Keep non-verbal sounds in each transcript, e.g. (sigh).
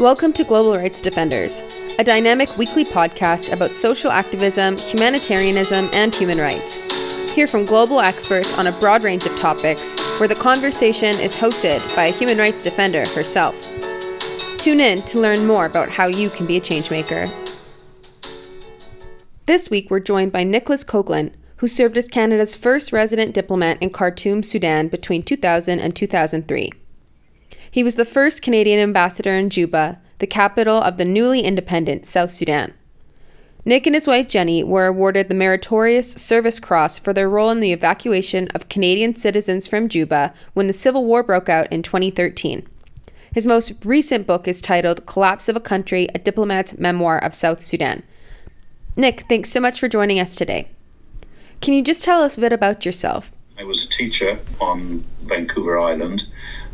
Welcome to Global Rights Defenders, a dynamic weekly podcast about social activism, humanitarianism, and human rights. Hear from global experts on a broad range of topics, where the conversation is hosted by a human rights defender herself. Tune in to learn more about how you can be a changemaker. This week, we're joined by Nicholas Coghlan, who served as Canada's first resident diplomat in Khartoum, Sudan between 2000 and 2003. He was the first Canadian ambassador in Juba, the capital of the newly independent South Sudan. Nick and his wife Jenny were awarded the Meritorious Service Cross for their role in the evacuation of Canadian citizens from Juba when the Civil War broke out in 2013. His most recent book is titled Collapse of a Country A Diplomat's Memoir of South Sudan. Nick, thanks so much for joining us today. Can you just tell us a bit about yourself? I was a teacher on Vancouver Island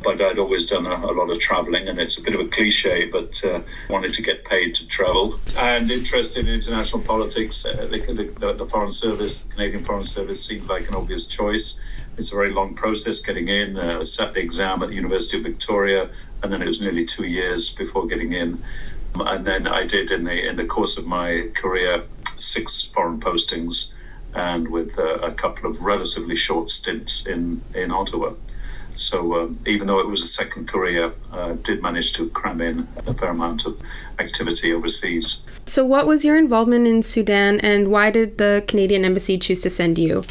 but I'd always done a, a lot of traveling, and it's a bit of a cliche, but uh, wanted to get paid to travel. And interested in international politics, uh, the, the, the, Foreign Service, Canadian Foreign Service, seemed like an obvious choice. It's a very long process getting in. Uh, I sat the exam at the University of Victoria, and then it was nearly two years before getting in. And then I did in the in the course of my career six foreign postings, and with uh, a couple of relatively short stints in in Ottawa. So um, even though it was a second career, uh, did manage to cram in a fair amount of activity overseas. So what was your involvement in Sudan, and why did the Canadian Embassy choose to send you?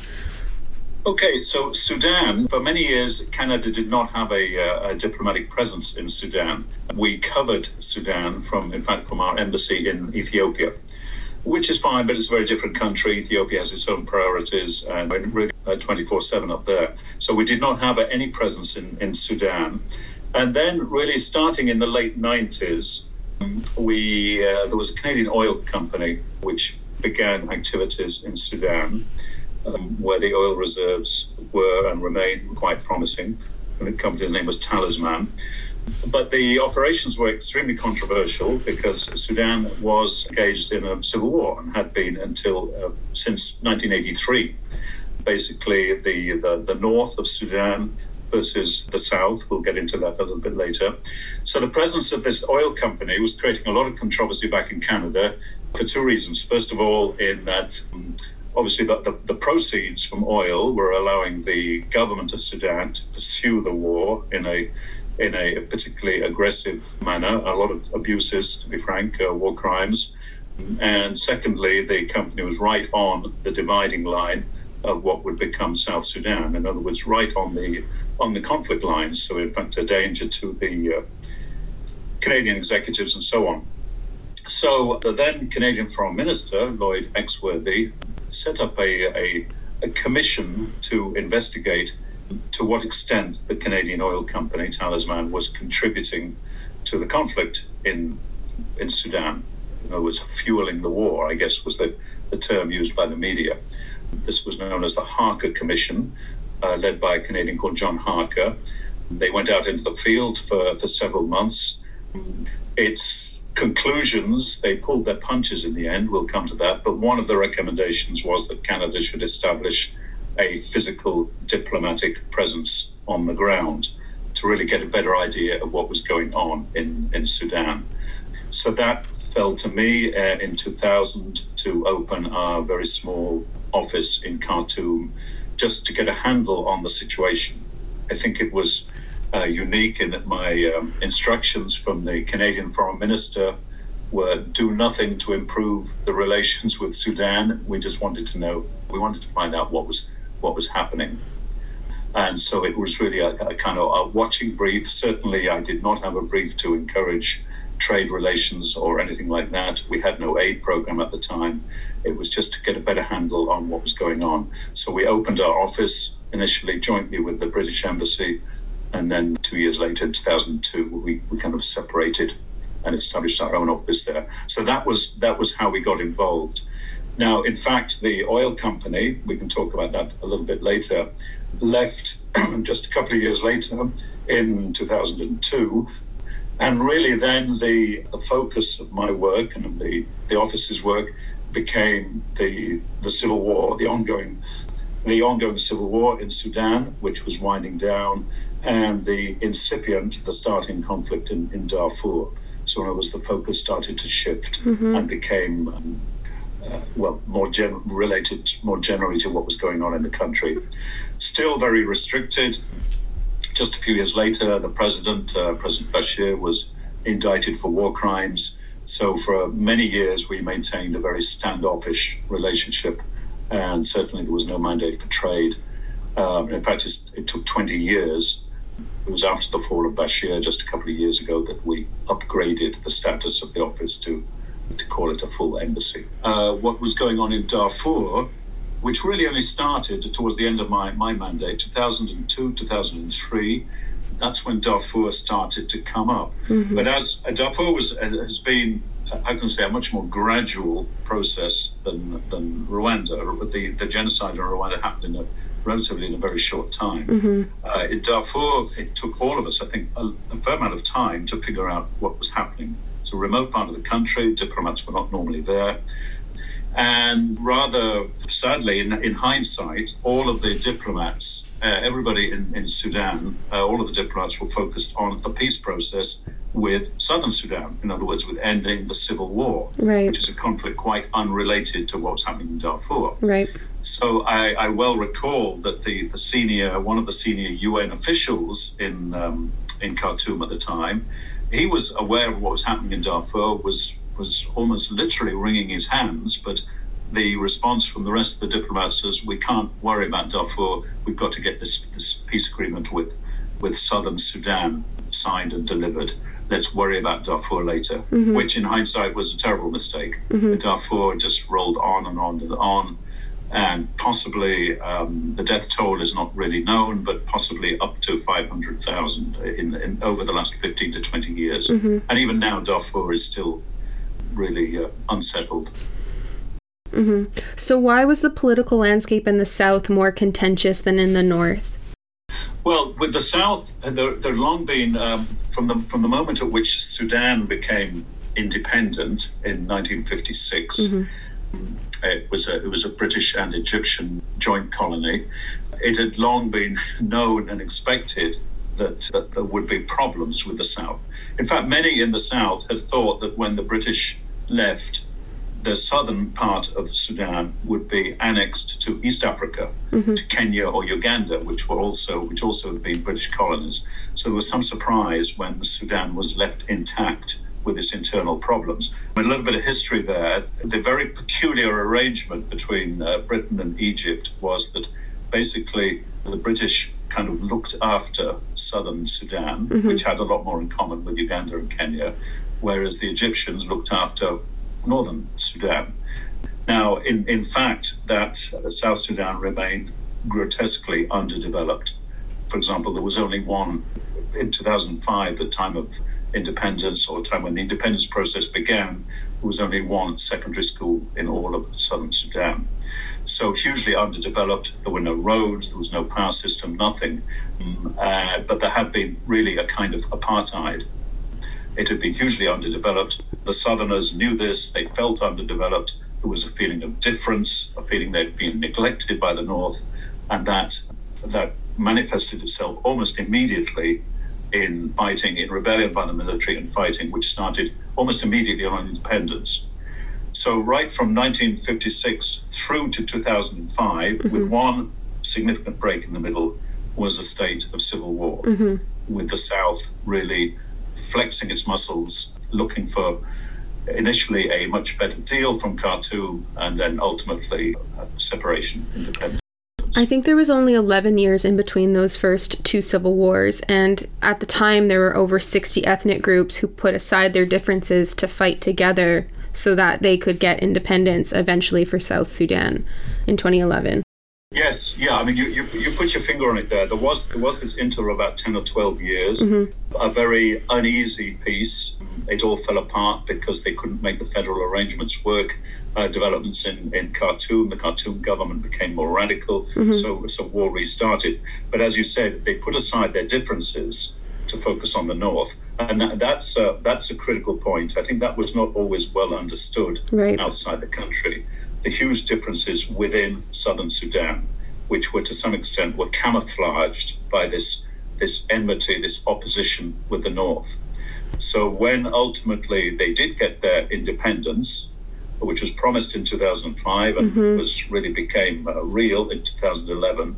Okay, so Sudan, for many years, Canada did not have a, uh, a, diplomatic presence in Sudan. We covered Sudan from, in fact, from our embassy in Ethiopia which is fine, but it's a very different country. Ethiopia has its own priorities and really uh, 24 7 up there. So we did not have any presence in, in Sudan. And then, really, starting in the late 90s, we uh, there was a Canadian oil company which began activities in Sudan, um, where the oil reserves were and remain quite promising. And the company's name was Talisman. But the operations were extremely controversial because Sudan was engaged in a civil war and had been until uh, since 1983. Basically, the, the, the north of Sudan versus the south. We'll get into that a little bit later. So, the presence of this oil company was creating a lot of controversy back in Canada for two reasons. First of all, in that um, obviously the, the, the, proceeds from oil were allowing the government of Sudan to pursue the war in a in a particularly aggressive manner, a lot of abuses, to be frank, uh, war crimes. And secondly, the company was right on the dividing line of what would become South Sudan. In other words, right on the on the conflict lines. So, in fact, a danger to the uh, Canadian executives and so on. So, the then Canadian Foreign Minister Lloyd Axworthy set up a, a, a commission to investigate to what extent the Canadian oil company Talisman was contributing to the conflict in in Sudan. In other words, fueling the war, I guess was the, the term used by the media. This was known as the Harker Commission, uh, led by a Canadian called John Harker. They went out into the field for, for several months. Its conclusions, they pulled their punches in the end, we'll come to that, but one of the recommendations was that Canada should establish a physical diplomatic presence on the ground to really get a better idea of what was going on in, in Sudan. So that fell to me uh, in 2000 to open our very small office in Khartoum just to get a handle on the situation. I think it was uh, unique in that my um, instructions from the Canadian Foreign Minister were do nothing to improve the relations with Sudan. We just wanted to know, we wanted to find out what was what was happening. And so it was really a, a, kind of a watching brief. Certainly, I did not have a brief to encourage trade relations or anything like that. We had no aid program at the time. It was just to get a better handle on what was going on. So we opened our office initially jointly with the British Embassy. And then two years later, in 2002, we, we kind of separated and established our own office there. So that was that was how we got involved. Now, in fact, the oil company, we can talk about that a little bit later, left (clears throat) just a couple of years later in 2002. And really, then the, the focus of my work and of the, the office's work became the, the civil war, the ongoing the ongoing civil war in Sudan, which was winding down, and the incipient, the starting conflict in, in Darfur. So, in other words, the focus started to shift mm-hmm. and became, um, well, more gen- related more generally to what was going on in the country. Still very restricted. Just a few years later, the president, uh, President Bashir, was indicted for war crimes. So, for many years, we maintained a very standoffish relationship, and certainly there was no mandate for trade. Um, in fact, it took 20 years it was after the fall of Bashir just a couple of years ago that we upgraded the status of the office to to call it a full embassy. Uh, what was going on in Darfur, which really only started towards the end of my, my mandate, 2002, 2003, that's when Darfur started to come up. Mm-hmm. But as uh, Darfur was, uh, has been, I can say, a much more gradual process than, than Rwanda. The, the genocide in Rwanda happened in a relatively in a very short time. Mm-hmm. Uh, in Darfur, it took all of us, I think, a, a, fair amount of time to figure out what was happening. It's a remote part of the country, diplomats were not normally there. And rather sadly, in, in hindsight, all of the diplomats, uh, everybody in, in Sudan, uh, all of the diplomats were focused on the peace process with southern Sudan. In other words, with ending the civil war, right. which is a conflict quite unrelated to what's happening in Darfur. Right. So I, I, well recall that the, the senior, one of the senior UN officials in um, in Khartoum at the time, he was aware of what was happening in Darfur, was was almost literally wringing his hands, but the response from the rest of the diplomats is we can't worry about Darfur. We've got to get this this peace agreement with with southern Sudan signed and delivered. Let's worry about Darfur later, mm-hmm. which in hindsight was a terrible mistake. Mm-hmm. Darfur just rolled on and on and on and possibly um, the death toll is not really known, but possibly up to 500,000 in, in, over the last 15 to 20 years. Mm-hmm. And even now, Darfur is still really uh, unsettled. Mm-hmm. So, why was the political landscape in the South more contentious than in the North? Well, with the South, uh, there, there had long been, um, from, the, from the moment at which Sudan became independent in 1956. Mm-hmm it was a, it was a British and Egyptian joint colony. It had long been (laughs) known and expected that, that there would be problems with the South. In fact, many in the South had thought that when the British left, the southern part of Sudan would be annexed to East Africa, mm-hmm. to Kenya or Uganda, which were also which also had been British colonies. So there was some surprise when Sudan was left intact with its internal problems. A little bit of history there. The very peculiar arrangement between uh, Britain and Egypt was that basically the British kind of looked after southern Sudan, mm-hmm. which had a lot more in common with Uganda and Kenya, whereas the Egyptians looked after northern Sudan. Now, in, in fact, that uh, South Sudan remained grotesquely underdeveloped. For example, there was only one in 2005, the time of independence or time when the independence process began, there was only one secondary school in all of southern Sudan. So hugely underdeveloped. There were no roads, there was no power system, nothing. Mm, uh, but there had been really a kind of apartheid. It had been hugely underdeveloped. The Southerners knew this, they felt underdeveloped. There was a feeling of difference, a feeling they'd been neglected by the North, and that that manifested itself almost immediately in fighting, in rebellion by the military and fighting, which started almost immediately on independence. So, right from 1956 through to 2005, mm-hmm. with one significant break in the middle, was a state of civil war, mm-hmm. with the South really flexing its muscles, looking for initially a much better deal from Khartoum and then ultimately separation, independence. I think there was only 11 years in between those first two civil wars, and at the time there were over 60 ethnic groups who put aside their differences to fight together so that they could get independence eventually for South Sudan in 2011. Yes, yeah. I mean, you, you, you put your finger on it there. There was there was this interval about ten or twelve years, mm-hmm. a very uneasy peace. It all fell apart because they couldn't make the federal arrangements work. Uh, developments in, in Khartoum, the Khartoum government became more radical, mm-hmm. so so war restarted. But as you said, they put aside their differences to focus on the north, and that, that's a, that's a critical point. I think that was not always well understood right. outside the country the huge differences within southern Sudan. which were to some extent were camouflaged by this this enmity, this opposition with the North. So when ultimately they did get their independence, which was promised in 2005 and mm-hmm. was really became uh, real in 2011,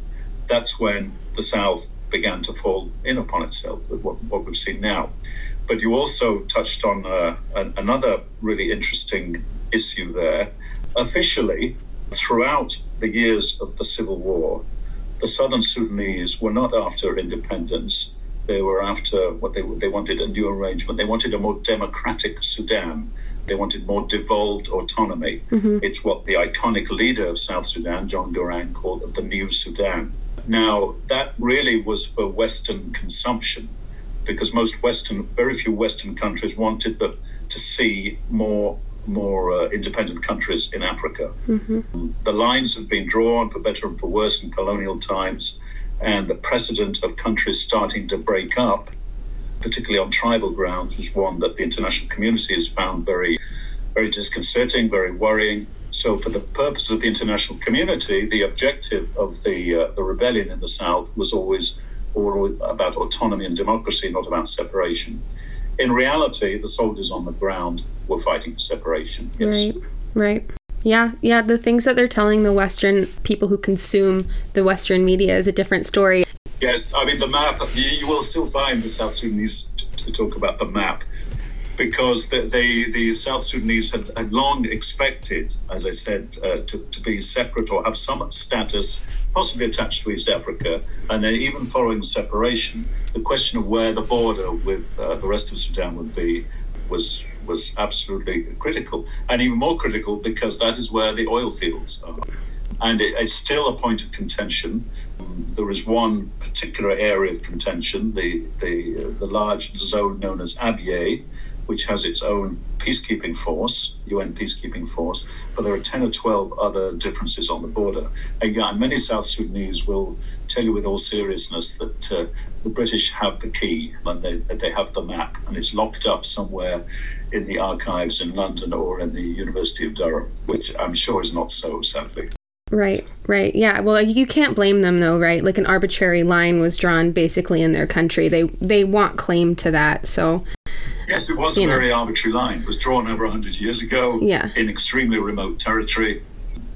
that's when the South began to fall in upon itself what, what we've seen now. But you also touched on uh, an, another really interesting issue there. Officially, throughout the years of the Civil War, the Southern Sudanese were not after independence. They were after what they they wanted a new arrangement. They wanted a more democratic Sudan. They wanted more devolved autonomy. Mm-hmm. It's what the iconic leader of South Sudan, John Garang, called the New Sudan. Now, that really was for Western consumption because most Western, very few Western countries wanted the, to see more more uh, independent countries in Africa. Mm-hmm. The lines have been drawn for better and for worse in colonial times, and the precedent of countries starting to break up, particularly on tribal grounds, was one that the international community has found very, very disconcerting, very worrying. So, for the purpose of the international community, the objective of the uh, the rebellion in the south was always all about autonomy and democracy, not about separation. In reality, the soldiers on the ground were fighting for separation. Yes. Right. Right. Yeah, yeah. The things that they're telling the Western people who consume the Western media is a different story. Yes, I mean the map. You, you will still find the South Sudanese to talk about the map because the, the, the South Sudanese had, had, long expected, as I said, uh, to, to be separate or have some status, possibly attached to East Africa. And then, even following separation, the question of where the border with uh, the rest of Sudan would be was was absolutely critical, and even more critical because that is where the oil fields are. And it, it's still a point of contention. There is one particular area of contention, the the, uh, the large zone known as Abyei, which has its own peacekeeping force, UN peacekeeping force, but there are 10 or 12 other differences on the border. Again, many South Sudanese will tell you with all seriousness that uh, the British have the key and they, they have the map, and it's locked up somewhere in the archives in London or in the University of Durham, which I'm sure is not so, sadly. Right, right. Yeah. Well, you can't blame them though, right? Like an arbitrary line was drawn basically in their country. They they want claim to that. So Yes, it was a very arbitrary line. It was drawn over 100 years ago yeah. in extremely remote territory,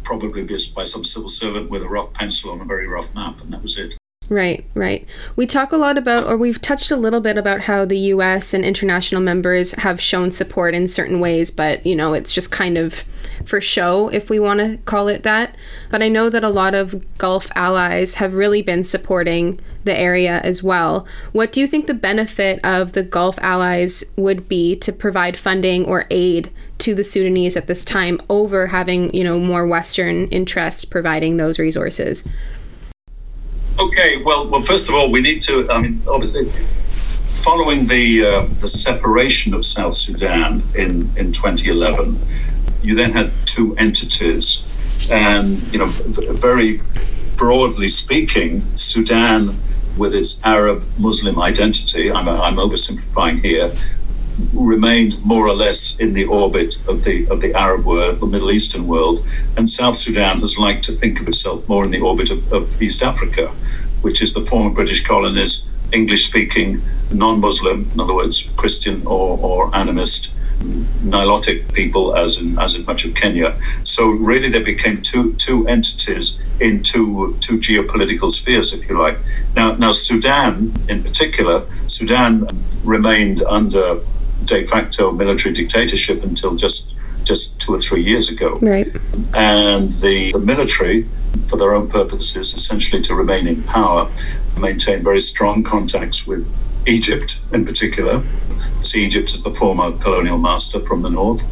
probably by some civil servant with a rough pencil on a very rough map, and that was it. Right, right. We talk a lot about, or we've touched a little bit about how the US and international members have shown support in certain ways, but, you know, it's just kind of for show, if we want to call it that. But I know that a lot of Gulf allies have really been supporting the area as well. What do you think the benefit of the Gulf allies would be to provide funding or aid to the Sudanese at this time over having, you know, more Western interests providing those resources? Okay, well, well, first of all, we need to. I mean, obviously, following the uh, the separation of South Sudan in in 2011, you then had two entities, and you know, very broadly speaking, Sudan, with its Arab Muslim identity, I'm, I'm oversimplifying here, remained more or less in the orbit of the of the Arab world, the Middle Eastern world, and South Sudan has liked to think of itself more in the orbit of, of East Africa, which is the former British colonies, English speaking, non Muslim, in other words, Christian or, or animist, Nilotic people, as in as in much of Kenya. So really, there became two two entities in two two geopolitical spheres, if you like. Now now Sudan, in particular, Sudan remained under de facto military dictatorship until just just two or three years ago. Right. And the, the military, for their own purposes, essentially to remain in power, maintain very strong contacts with Egypt in particular. See, Egypt is the former colonial master from the north.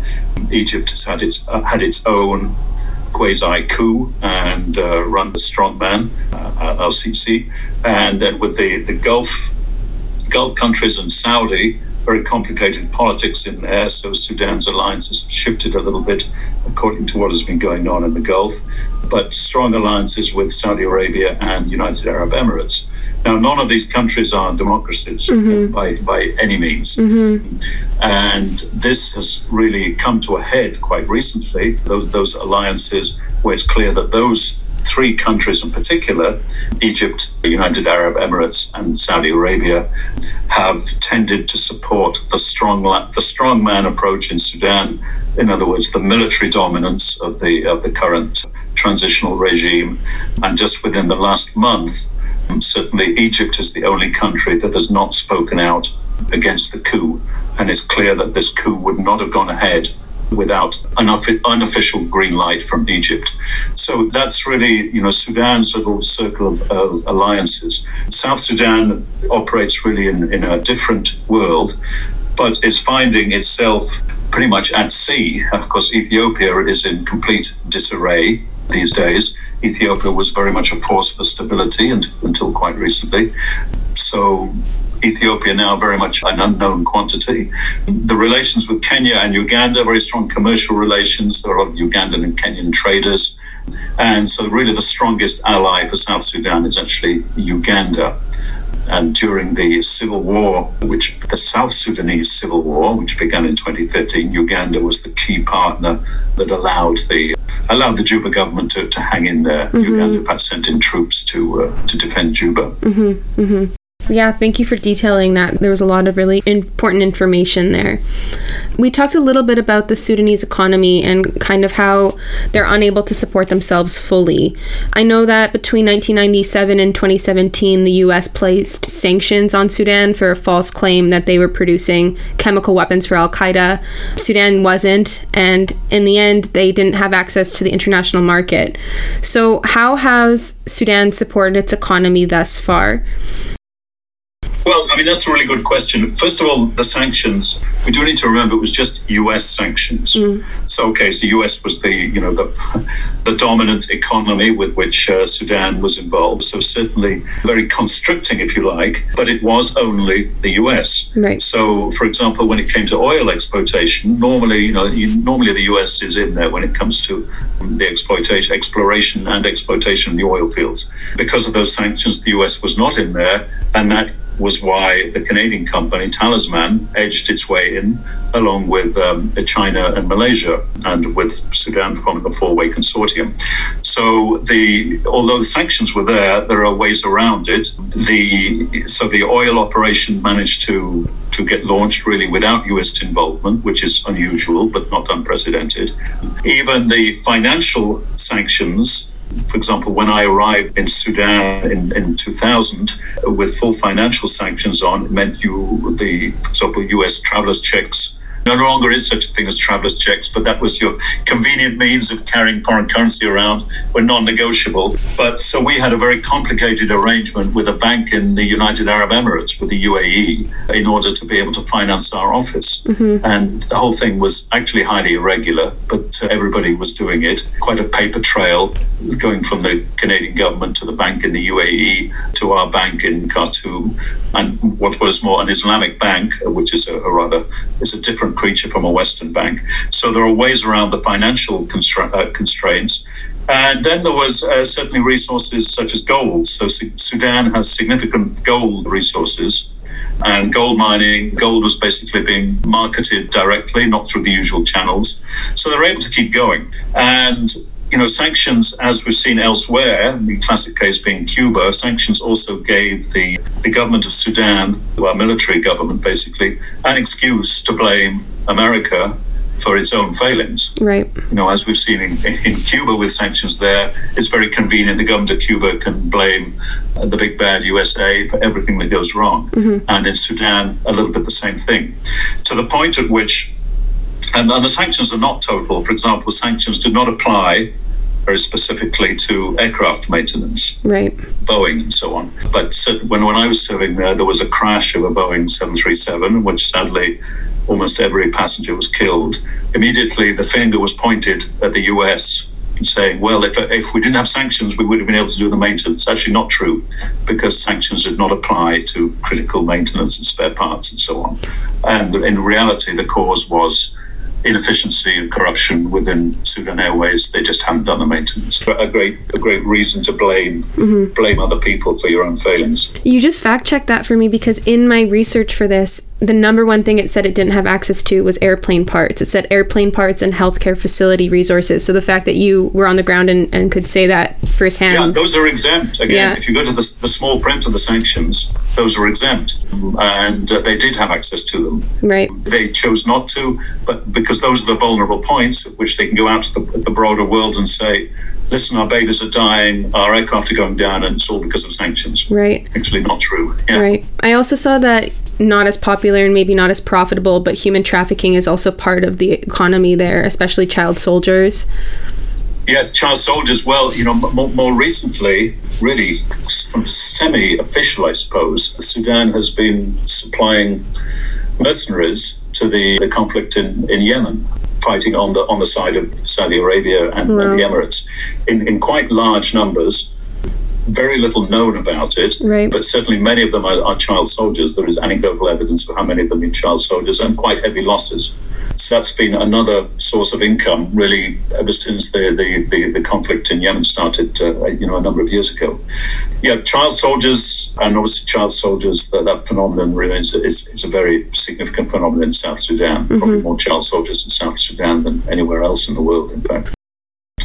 Egypt has had its uh, had its own quasi coup and uh, run the strongman uh, el-Sisi, and then with the the Gulf Gulf countries and Saudi very complicated politics in there. So Sudan's alliance has shifted a little bit according to what has been going on in the Gulf, but strong alliances with Saudi Arabia and United Arab Emirates. Now, none of these countries are democracies mm-hmm. by, by any means. Mm-hmm. And this has really come to a head quite recently, those, those alliances where it's clear that those three countries in particular, Egypt, the United Arab Emirates, and Saudi Arabia, have tended to support the strong the strong man approach in Sudan. In other words, the military dominance of the of the current transitional regime. And just within the last month, um, certainly Egypt is the only country that has not spoken out against the coup. And it's clear that this coup would not have gone ahead without an unofficial green light from Egypt. So that's really, you know, Sudan's little circle of uh, alliances. South Sudan operates really in, in a different world, but is finding itself pretty much at sea. Of course, Ethiopia is in complete disarray these days. Ethiopia was very much a force for stability and, until quite recently. So Ethiopia now very much an unknown quantity. The relations with Kenya and Uganda, very strong commercial relations. There are a lot of Ugandan and Kenyan traders. And so, really, the strongest ally for South Sudan is actually Uganda. And during the civil war, which the South Sudanese civil war, which began in 2013, Uganda was the key partner that allowed the allowed the Juba government to, to hang in there. Mm-hmm. Uganda, in fact, sent in troops to uh, to defend Juba. Mm-hmm. Mm-hmm. Yeah, thank you for detailing that. There was a lot of really important information there. We talked a little bit about the Sudanese economy and kind of how they're unable to support themselves fully. I know that between 1997 and 2017, the US placed sanctions on Sudan for a false claim that they were producing chemical weapons for Al Qaeda. Sudan wasn't, and in the end, they didn't have access to the international market. So, how has Sudan supported its economy thus far? Well, I mean, that's a really good question. First of all, the sanctions, we do need to remember it was just US sanctions. Mm. So, okay, so US was the, you know, the, (laughs) the dominant economy with which uh, Sudan was involved. So, certainly very constricting, if you like, but it was only the US. Right. So, for example, when it came to oil exploitation, normally, you know, you, normally the US is in there when it comes to the exploitation, exploration and exploitation of the oil fields. Because of those sanctions, the US was not in there, and that was why the Canadian company Talisman edged its way in, along with um, China and Malaysia, and with Sudan forming a four-way consortium. So the although the sanctions were there, there are ways around it. The so the oil operation managed to to get launched really without U.S. involvement, which is unusual but not unprecedented. Even the financial sanctions for example, when I arrived in Sudan in, in 2000 with full financial sanctions on, it meant you, the, for example, US travelers checks no longer is such a thing as travelers checks, but that was your convenient means of carrying foreign currency around were non-negotiable. But so we had a very complicated arrangement with a bank in the United Arab Emirates, with the UAE, in order to be able to finance our office. Mm-hmm. And the whole thing was actually highly irregular, but uh, everybody was doing it. Quite a paper trail going from the Canadian government to the bank in the UAE to our bank in Khartoum, and what was more an Islamic bank, which is a, a rather is a different creature from a Western bank. So there are ways around the financial constra- uh, constraints. And then there was uh, certainly resources such as gold. So S- Sudan has significant gold resources. And gold mining, gold was basically being marketed directly, not through the usual channels. So they're able to keep going. And you know, sanctions, as we've seen elsewhere, the classic case being Cuba, sanctions also gave the, the government of Sudan, our military government basically, an excuse to blame America for its own failings. Right. You know, as we've seen in, in Cuba with sanctions there, it's very convenient. The government of Cuba can blame the big bad USA for everything that goes wrong. Mm-hmm. And in Sudan, a little bit the same thing. To the point at which and, and, the sanctions are not total. For example, sanctions did not apply very specifically to aircraft maintenance, right? Boeing and so on. But when when I was serving there, there was a crash of a Boeing 737, which sadly almost every passenger was killed. Immediately, the finger was pointed at the U.S. Saying, well, if, if we didn't have sanctions, we would have been able to do the maintenance. Actually, not true, because sanctions did not apply to critical maintenance and spare parts and so on. And in reality, the cause was inefficiency and corruption within Sudan Airways. They just haven't done the maintenance. A great, a great reason to blame mm-hmm. blame other people for your own failings. You just fact checked that for me because in my research for this, the number one thing it said it didn't have access to was airplane parts. It said airplane parts and healthcare facility resources. So the fact that you were on the ground and, and could say that firsthand. Yeah, those are exempt. Again, Yeah. if you go to the, the small print of the sanctions, those are exempt. And uh, they did have access to them. Right. They chose not to, but because those are the vulnerable points at which they can go out to the, the broader world and say, listen, our babies are dying, our aircraft are going down, and it's all because of sanctions. Right. Actually, not true. Yeah. Right. I also saw that not as popular and maybe not as profitable, but human trafficking is also part of the economy there, especially child soldiers. Yes, child soldiers. Well, you know, more recently, really semi official, I suppose, Sudan has been supplying mercenaries to the, the conflict in, in Yemen, fighting on the on the side of Saudi Arabia and, and the Emirates in, in quite large numbers. Very little known about it, Right. but certainly many of them are, are child soldiers. There is anecdotal evidence of how many of them are child soldiers and quite heavy losses. So that's been another source of income, really, ever since the the, the, the conflict in Yemen started, uh, you know, a number of years ago. Yeah, child soldiers, and obviously child soldiers. That, that phenomenon remains is, is a very significant phenomenon in South Sudan. Probably more child soldiers in South Sudan than anywhere else in the world. In fact.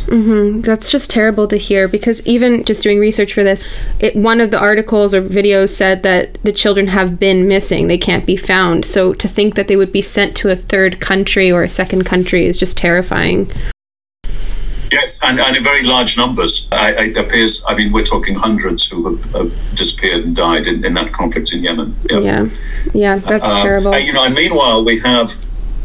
That's just terrible to hear because even just doing research for this, it one of the articles or videos said that the children have been missing. They can't be found. So to think that they would be sent to a third country or a second country is just terrifying. Yes, and, and in very large numbers. I, it appears, I mean, we're talking hundreds who have, have disappeared and died in, in that conflict in Yemen. Yeah. Yeah, that's Um, terrible. and, you know, and meanwhile, we have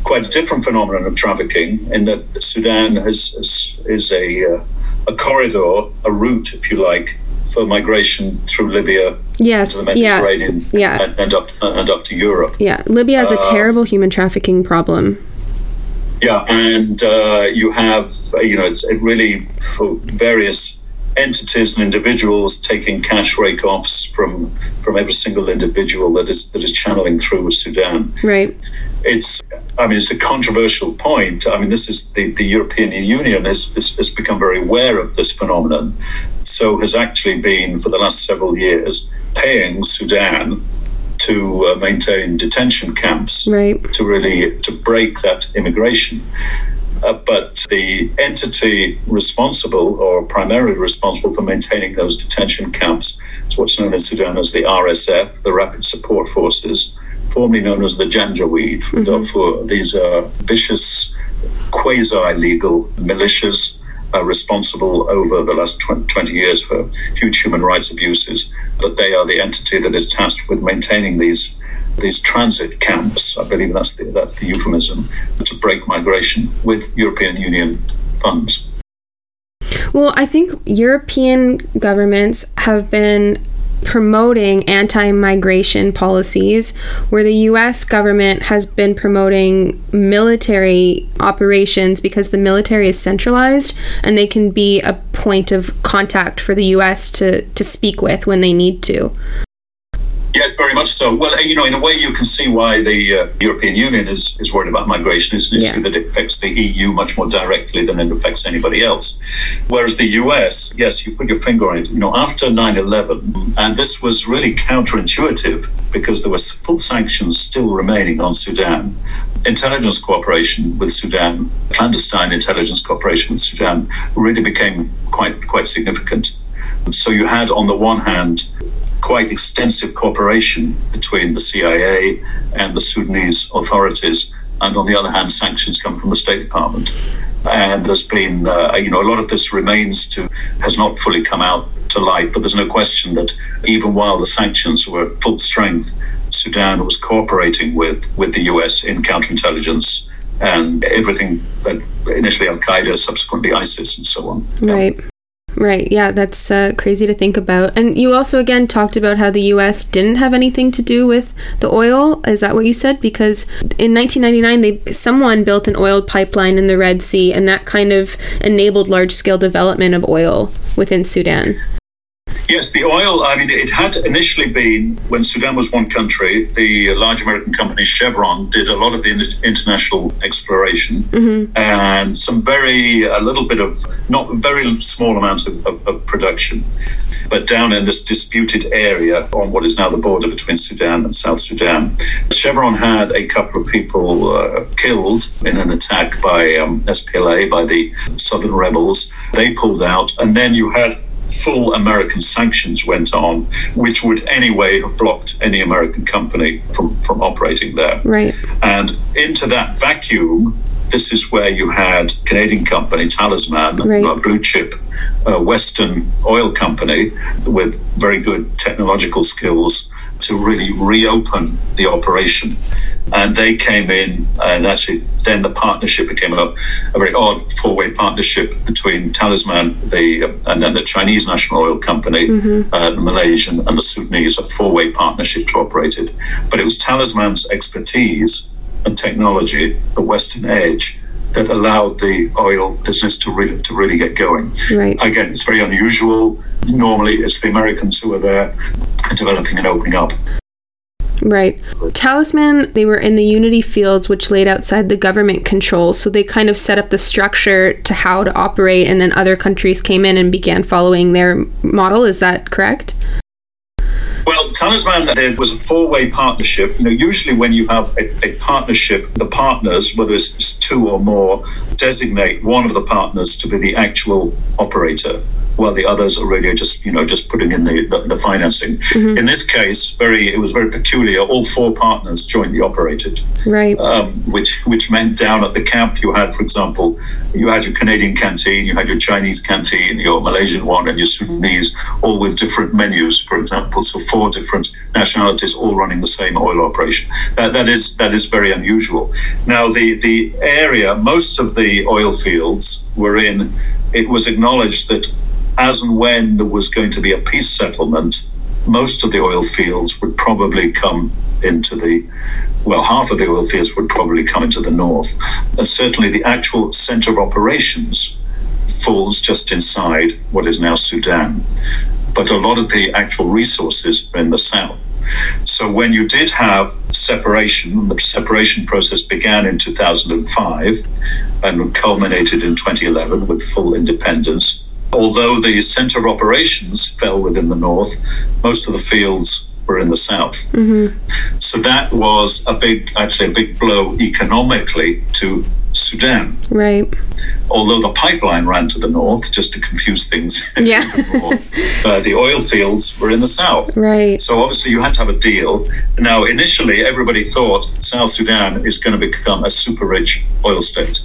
quite a different phenomenon of trafficking in that Sudan has, is, is a, uh, a corridor, a route, if you like, for migration through Libya yes. to the Mediterranean Yeah. and, and, up, and up to Europe. Yeah. Libya has a Uh, terrible human trafficking problem. Yeah, and uh, you have, uh, you know, it's it really for various entities and individuals taking cash rake-offs from from every single individual that is that is channeling through Sudan. Right. It's, I mean, it's a controversial point. I mean, this is the, the European Union has, has, has become very aware of this phenomenon, so has actually been for the last several years paying Sudan to uh, maintain detention camps Right. to really to break that immigration. Uh, but the entity responsible or primarily responsible for maintaining those detention camps is what's known in Sudan as the RSF, the Rapid Support Forces, formerly known as the Janjaweed from Darfur. These are vicious, quasi-legal militias uh, responsible over the last 20, 20 years for huge human rights abuses. But they are the entity that is tasked with maintaining these these transit camps. I believe that's the that's the euphemism to break migration with European Union funds. Well, I think European governments have been promoting anti migration policies, where the US government has been promoting military operations because the military is centralized and they can be a point of contact for the US to, to speak with when they need to. Yes, very much so. Well, you know, in a way, you can see why the uh, European Union is, is worried about migration. It's an issue Yeah. that affects the EU much more directly than it affects anybody else. Whereas the US, yes, you put your finger on it. You know, after 9 11, and this was really counterintuitive because there were full sanctions still remaining on Sudan. Intelligence cooperation with Sudan, clandestine intelligence cooperation with Sudan, really became quite quite significant. So you had, on the one hand, quite extensive cooperation between the CIA and the Sudanese authorities, and on the other hand, sanctions come from the State Department. And there's been, uh, you know, a lot of this remains to has not fully come out to light, but there's no question that even while the sanctions were at full strength, Sudan was cooperating with with the US in counterintelligence and everything that initially Al Qaeda, subsequently ISIS, and so on. Right. Right. Yeah, that's uh, crazy to think about. And you also again talked about how the U.S. didn't have anything to do with the oil. Is that what you said? Because in 1999, they someone built an oil pipeline in the Red Sea, and that kind of enabled large-scale development of oil within Sudan. Yes, the oil, I mean, it had initially been, when Sudan was one country, the large American company Chevron did a lot of the international exploration and some very, a little bit of, not very small amounts of, of, of production. but down in this disputed area on what is now the border between Sudan and South Sudan. Chevron had a couple of people uh, killed in an attack by um, SPLA, by the Southern rebels. They pulled out, and then you had full American sanctions went on, which would anyway have blocked any American company from, from operating there. Right. And into that vacuum, this is where you had Canadian company Talisman, right. a blue chip uh, Western oil company with very good technological skills to really reopen the operation. And they came in, and actually, then the partnership became a, a very odd four way partnership between Talisman, the and then the Chinese National Oil Company, mm-hmm. uh, the Malaysian, and the Sudanese, a four way partnership to operate it. But it was Talisman's expertise and technology, the Western edge, that allowed the oil business to really to really get going. Right. Again, it's very unusual. Normally, it's the Americans who are there developing and opening up. Right. Talisman, they were in the Unity fields, which laid outside the government control. So they kind of set up the structure to how to operate, and then other countries came in and began following their model. Is that correct? Well, Talisman, there was a four way partnership. You know, usually when you have a, a, partnership, the partners, whether it's two or more, designate one of the partners to be the actual operator while the others are really just you know just putting in the the, the financing. Mm-hmm. In this case, very it was very peculiar. All four partners jointly operated, right? Um, which which meant down at the camp you had, for example, you had your Canadian canteen, you had your Chinese canteen, your Malaysian one, and your Sudanese, all with different menus, for example. So four different nationalities all running the same oil operation. That, that is that is very unusual. Now the the area, most of the oil fields were in. It was acknowledged that as and when there was going to be a peace settlement, most of the oil fields would probably come into the well, half of the oil fields would probably come into the north. And certainly the actual center of operations falls just inside what is now Sudan. But a lot of the actual resources are in the south. So when you did have separation, the separation process began in 2005 and culminated in 2011 with full independence Although the centre of operations fell within the north, most of the fields were in the south. Mm-hmm. So that was a big, actually, a big blow economically to Sudan. Right. Although the pipeline ran to the north, just to confuse things. (laughs) Yeah. (laughs) uh, the oil fields were in the south. Right. So obviously you had to have a deal. Now, initially, everybody thought South Sudan is going to become a super rich oil state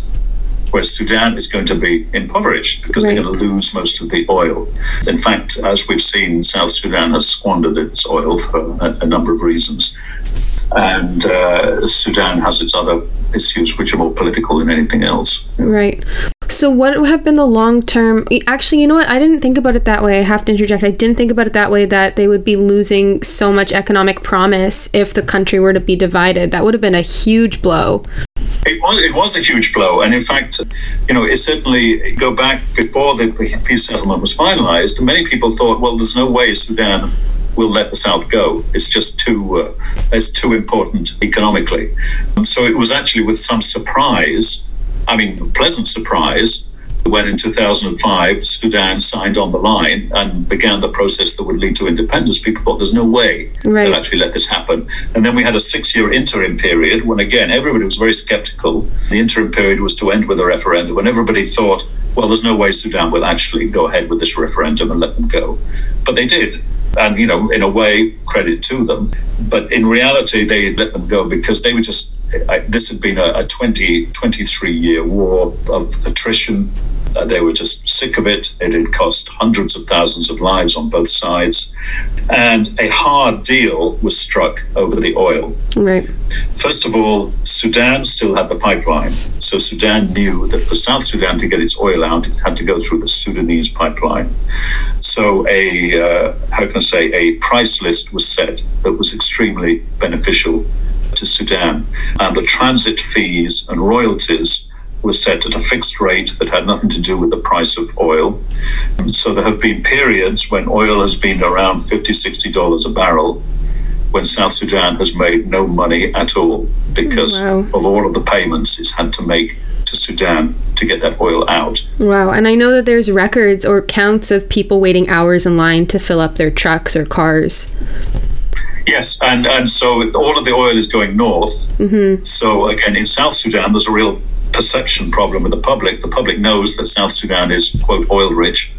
where Sudan is going to be impoverished because right. they're going to lose most of the oil. In fact, as we've seen, South Sudan has squandered its oil for a, a number of reasons. And uh, Sudan has its other issues which are more political than anything else. Right. So, what have been the long term? Actually, you know what? I didn't think about it that way. I have to interject. I didn't think about it that way that they would be losing so much economic promise if the country were to be divided. That would have been a huge blow. It was, it was a huge blow. And in fact, you know, it certainly go back before the peace settlement was finalized. Many people thought, well, there's no way Sudan will let the South go. It's just too uh, it's too important economically. So it was actually with some surprise, I mean, pleasant surprise, when in 2005 Sudan signed on the line and began the process that would lead to independence, people thought there's no way right. they'll actually let this happen. And then we had a six year interim period when, again, everybody was very skeptical. The interim period was to end with a referendum, and everybody thought, well, there's no way Sudan will actually go ahead with this referendum and let them go. But they did. And, you know, in a way, credit to them. But in reality, they let them go because they were just I, this had been a, a 20, 23 year war of attrition, they were just sick of it. It had cost hundreds of thousands of lives on both sides. And a hard deal was struck over the oil. Right. First of all, Sudan still had the pipeline. So Sudan knew that for South Sudan to get its oil out, it had to go through the Sudanese pipeline. So a, uh, how can I say, a price list was set that was extremely beneficial to Sudan. And the transit fees and royalties was set at a fixed rate that had nothing to do with the price of oil. So there have been periods when oil has been around $50, $60 a barrel. when South Sudan has made no money at all because Wow. of all of the payments it's had to make to Sudan to get that oil out. Wow. And I know that there's records or counts of people waiting hours in line to fill up their trucks or cars. Yes, and, and so all of the oil is going north. Mm-hmm. So again, in South Sudan, there's a real perception problem with the public. The public knows that South Sudan is quote oil rich,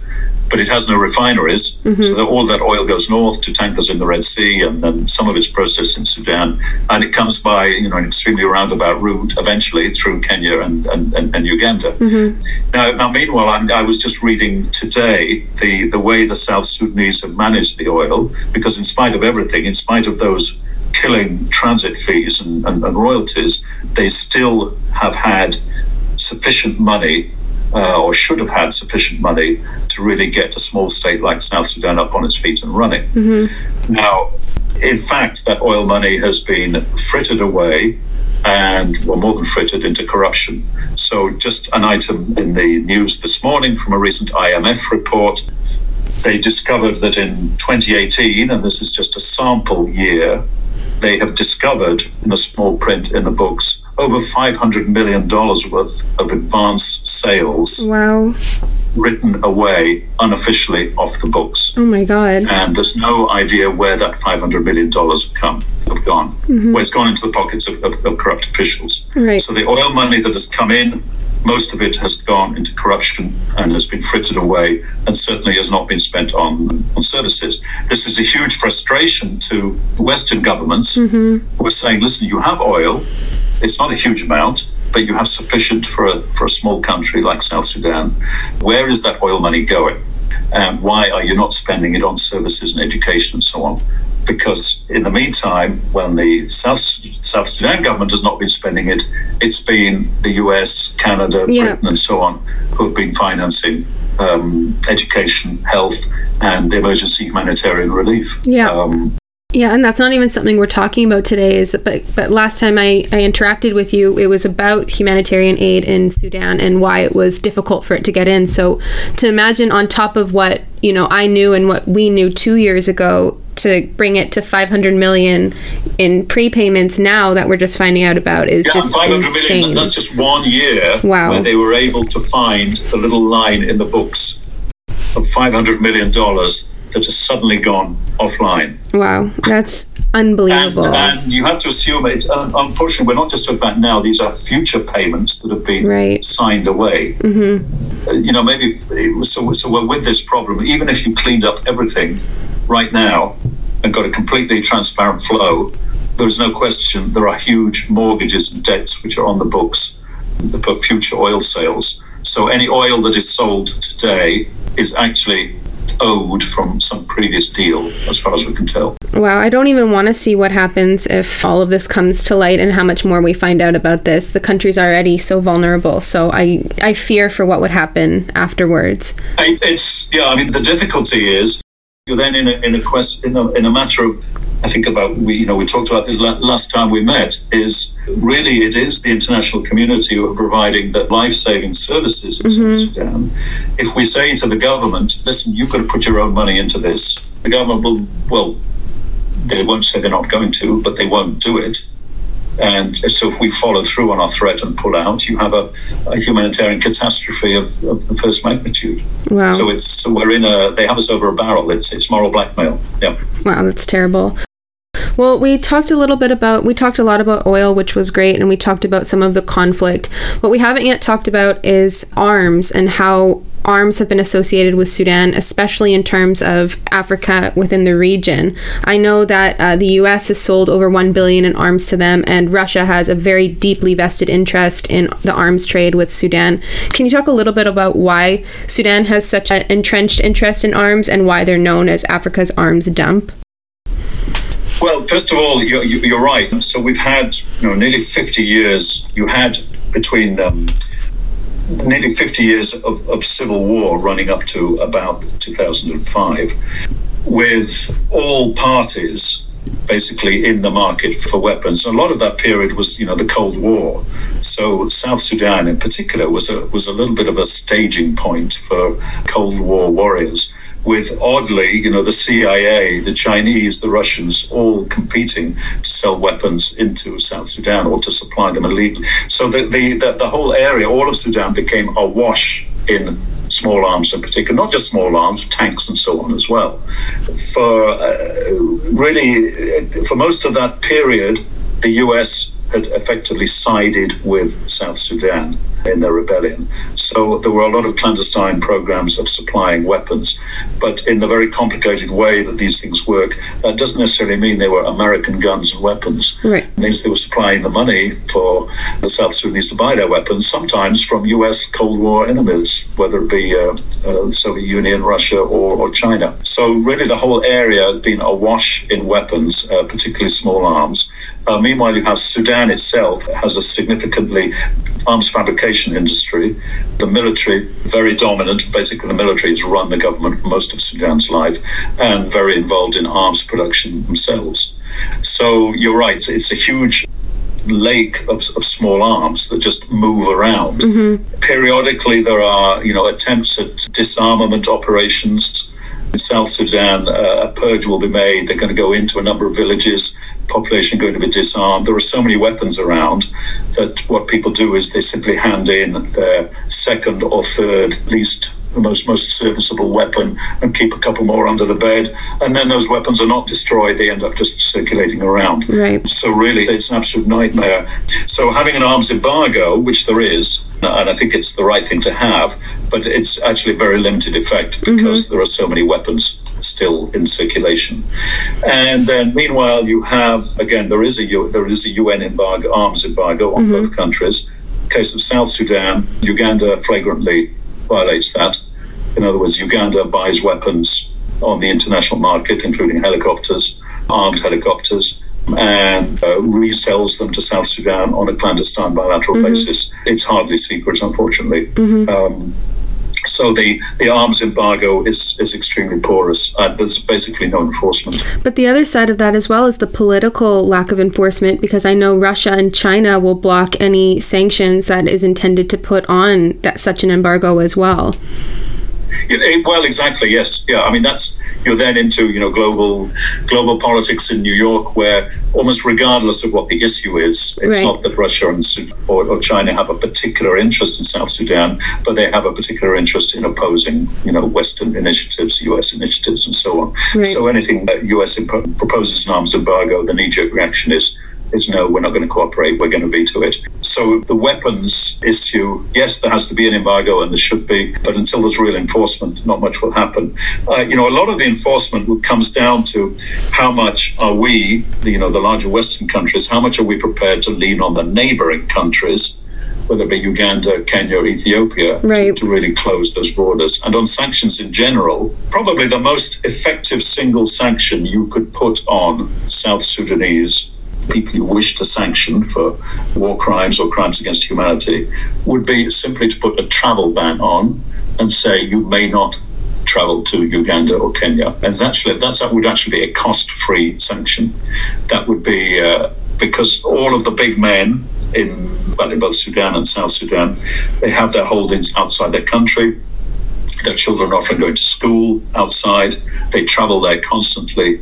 but it has no refineries. Mm-hmm. So that all that oil goes north to tankers in the Red Sea, and then some of it's processed in Sudan, and it comes by you know an extremely roundabout route eventually through Kenya and and, and, and Uganda. Mm-hmm. Now, now, meanwhile, I'm, I was just reading today the, the way the South Sudanese have managed the oil, because in spite of everything, in spite of those killing transit fees and, and, and royalties, they still have had sufficient money. Uh, or should have had sufficient money to really get a small state like South Sudan up on its feet and running. Now, in fact, that oil money has been frittered away and, well, more than frittered into corruption. So, just an item in the news this morning from a recent IMF report. They discovered that in 2018, and this is just a sample year, they have discovered in the small print in the books over $500 million worth of advance sales Wow. written away unofficially off the books Oh my God. and there's no idea where that five hundred million dollars have come have gone. Mm-hmm. Where it's gone into the pockets of, of, of corrupt officials. Right. So the oil money that has come in, most of it has gone into corruption and has been frittered away, and certainly has not been spent on on services. This is a huge frustration to Western governments mm-hmm. who are saying, "Listen, you have oil. It's not a huge amount." But you have sufficient for a, for a small country like South Sudan. Where is that oil money going? and why are you not spending it on services and education and so on? Because in the meantime, when the South South Sudan government has not been spending it, it's been the US, Canada, Yeah. Britain, and so on who have been financing um, education, health, and emergency humanitarian relief. Yeah. Um, Yeah, and that's not even something we're talking about today. Is but but last time I, I interacted with you, it was about humanitarian aid in Sudan and why it was difficult for it to get in. So to imagine on top of what you know I knew and what we knew two years ago to bring it to 500 million in prepayments now that we're just finding out about is Yeah, just 500 insane. million. That's just one year Wow. where they were able to find the little line in the books of 500 million dollars that has suddenly gone offline. wow, that's unbelievable. and you have to assume it. Uh, unfortunately, we're not just talking about now. These are future payments that have been Right. signed away. Mm-hmm. Uh, you know, maybe if- so. So we're with this problem. Even if you cleaned up everything right now and got a completely transparent flow, there's no question there are huge mortgages and debts which are on the books for future oil sales. So any oil that is sold today is actually owed from some previous deal, as far as we can tell. Wow, I don't even want to see what happens if all of this comes to light and how much more we find out about this. The country's already so vulnerable, so I I fear for what would happen afterwards. I- It's yeah. I mean, the difficulty is then in a in a quest in a, in a matter of. I think about we you know we talked about this last time we met is really it is the international community who are providing the life saving services in South Sudan. If we say to the government, listen, you've got to put your own money into this, the government will well, they won't say they're not going to, but they won't do it. And so, if we follow through on our threat and pull out, you have a, a humanitarian catastrophe of, of the first magnitude. Wow. So it's so we're in a they have us over a barrel. It's it's moral blackmail. Yeah. Wow, that's terrible. Well, we talked a little bit about, we talked a lot about oil, which was great, and we talked about some of the conflict. What we haven't yet talked about is arms and how arms have been associated with Sudan, especially in terms of Africa within the region. I know that uh, the U.S. has sold over one billion in arms to them, and Russia has a very deeply vested interest in the arms trade with Sudan. Can you talk a little bit about why Sudan has such an entrenched interest in arms and why they're known as Africa's arms dump? Well, first of all, you're, you're right. So we've had you know nearly 50 years. You had between um, nearly 50 years of, of civil war running up to about 2005, with all parties basically in the market for weapons. A lot of that period was, you know, the Cold War. So South Sudan, in particular, was a was a little bit of a staging point for Cold War warriors with oddly, you know, the CIA, the Chinese, the Russians, all competing to sell weapons into South Sudan or to supply them illegally. So the the, the, the whole area, all of Sudan, became awash in small arms in particular, not just small arms, tanks and so on as well. For uh, really, for most of that period, the US had effectively sided with South Sudan in their rebellion. So there were a lot of clandestine programs of supplying weapons. But in the very complicated way that these things work, that doesn't necessarily mean they were American guns and weapons. Right. It means they were supplying the money for the South Sudanese to buy their weapons, sometimes from US Cold War enemies, whether it be uh, uh, Soviet Union, Russia, or, or, China. So really the whole area has been awash in weapons, uh, particularly small arms. Uh, meanwhile, you have Sudan itself has a significantly arms fabrication industry. The military, very dominant. Basically, the military has run the government for most of Sudan's life and very involved in arms production themselves. So you're right, it's a huge lake of, of small arms that just move around. Mm-hmm. Periodically, there are you know attempts at disarmament operations. In South Sudan, uh, a purge will be made. They're going to go into a number of villages population going to be disarmed. There are so many weapons around that what people do is they simply hand in their second or third least the most most serviceable weapon and keep a couple more under the bed and then those weapons are not destroyed they end up just circulating around right so really it's an absolute nightmare so having an arms embargo which there is and I think it's the right thing to have but it's actually a very limited effect because mm-hmm. there are so many weapons still in circulation. And then, meanwhile, you have again there is a there is a UN embargo, arms embargo on mm-hmm. both countries. case of South Sudan, Uganda flagrantly violates that. In other words, Uganda buys weapons on the international market, including helicopters, armed helicopters, and uh, resells them to South Sudan on a clandestine bilateral mm-hmm. basis. It's hardly secret, unfortunately. Mm-hmm. Um, so the, the arms embargo is, is extremely porous. Uh, there's basically no enforcement. But the other side of that as well is the political lack of enforcement because I know Russia and China will block any sanctions that is intended to put on that such an embargo as well. Eh, well, exactly. Yes. Yeah. I mean, that's you're then into you know global global politics in New York, where almost regardless of what the issue is, it's right. not that Russia and or, or, China have a particular interest in South Sudan, but they have a particular interest in opposing you know Western initiatives, U.S. initiatives, and so on. Right. So anything that U.S. Imp- proposes an arms embargo, the knee-jerk reaction is is no, we're not going to cooperate, we're going to veto it. So the weapons issue, yes, there has to be an embargo and there should be, but until there's real enforcement, not much will happen. Uh, you know, a lot of the enforcement comes down to how much are we, you know, the larger Western countries, how much are we prepared to lean on the neighboring countries? whether it be Uganda, Kenya, Ethiopia, right. to, to, really close those borders. And on sanctions in general, probably the most effective single sanction you could put on South Sudanese people you wish to sanction for war crimes or crimes against humanity would be simply to put a travel ban on and say you may not travel to Uganda or Kenya. And actually, that's, that would actually be a cost-free sanction. That would be uh, because all of the big men in, well, in both Sudan and South Sudan, they have their holdings outside their country. Their children are often going to school outside. They travel there constantly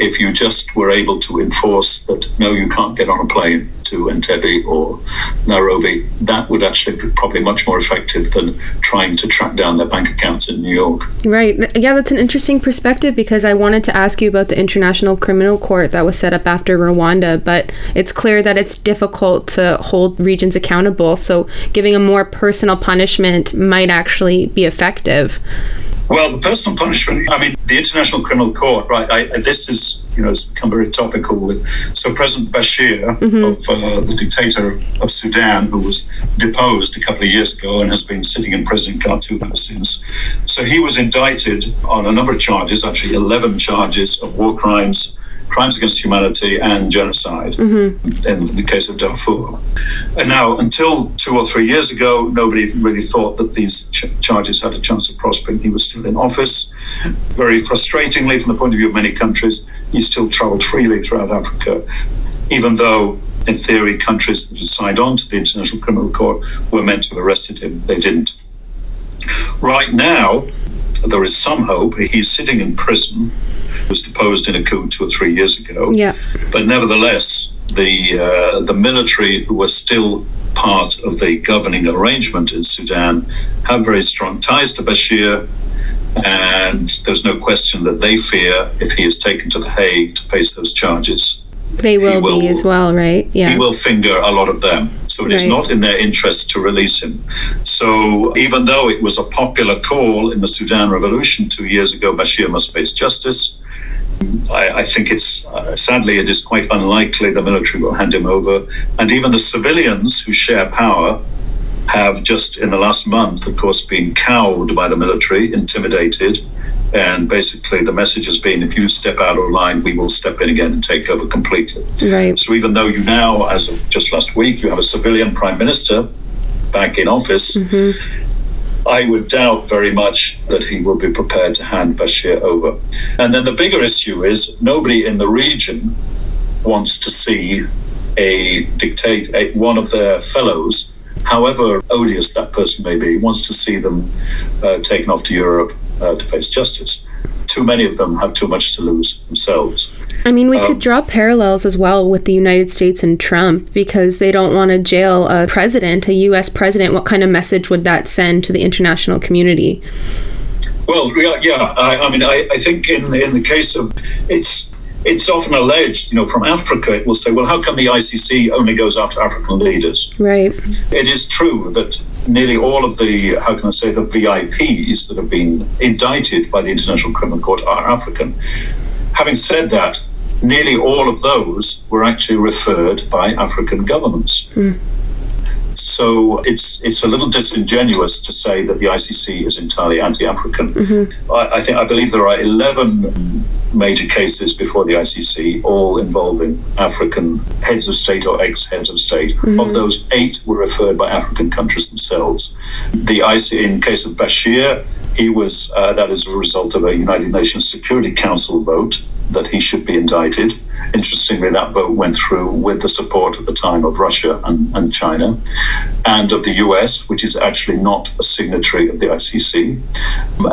if you just were able to enforce that no, you can't get on a plane to Entebbe or Nairobi, that would actually be probably much more effective than trying to track down their bank accounts in New York. Right. Yeah, that's an interesting perspective because I wanted to ask you about the International Criminal Court that was set up after Rwanda, but it's clear that it's difficult to hold regions accountable. So giving a more personal punishment might actually be effective. Well, the personal punishment, I mean, the International Criminal Court, right? I, this is, you know, it's become very topical with. So President Bashir, mm-hmm. of uh, the dictator of Sudan, who was deposed a couple of years ago and has been sitting in prison in Khartoum ever since. So he was indicted on a number of charges, actually 11 charges of war crimes crimes against humanity and genocide mm-hmm. in the case of Darfur. And now, until two or three years ago, nobody really thought that these ch- charges had a chance of prospering. He was still in office. Very frustratingly, from the point of view of many countries, he still traveled freely throughout Africa, even though in theory, countries that had signed on to the International Criminal Court were meant to have arrested him. They didn't. Right now, there is some hope. He's sitting in prison. Was deposed in a coup two or three years ago. Yeah. But nevertheless, the uh, the military who are still part of the governing arrangement in Sudan have very strong ties to Bashir. And there's no question that they fear if he is taken to The Hague to face those charges. They will, will be as well, right? Yeah. He will finger a lot of them. So it is right. not in their interest to release him. So even though it was a popular call in the Sudan revolution two years ago, Bashir must face justice. I, I think it's uh, sadly it is quite unlikely the military will hand him over, and even the civilians who share power have just in the last month, of course, been cowed by the military, intimidated, and basically the message has been if you step out of line, we will step in again and take over completely. Right. So even though you now, as of just last week, you have a civilian prime minister back in office. Mm-hmm. I would doubt very much that he will be prepared to hand Bashir over. And then the bigger issue is nobody in the region wants to see a dictate a, one of their fellows however odious that person may be, wants to see them uh, taken off to Europe uh, to face justice. Too many of them have too much to lose themselves. I mean, we um, could draw parallels as well with the United States and Trump because they don't want to jail a president, a U.S. president. What kind of message would that send to the international community? Well, yeah, yeah. I, I mean, I, I think in in the case of it's it's often alleged, you know, from Africa, it will say, well, how come the ICC only goes after African leaders? Right. It is true that nearly all of the, how can I say, the VIPs that have been indicted by the International Criminal Court are African. Having said that, nearly all of those were actually referred by African governments. Mm. So it's it's a little disingenuous to say that the ICC is entirely anti-African. Mm-hmm. I, I, think I believe there are eleven major cases before the ICC, all involving African heads of state or ex-heads of state. Mm-hmm. Of those, eight were referred by African countries themselves. The ICC, in case of Bashir, he was uh, that is a result of a United Nations Security Council vote that he should be indicted. Interestingly, that vote went through with the support at the time of Russia and, and China and of the US, which is actually not a signatory of the ICC.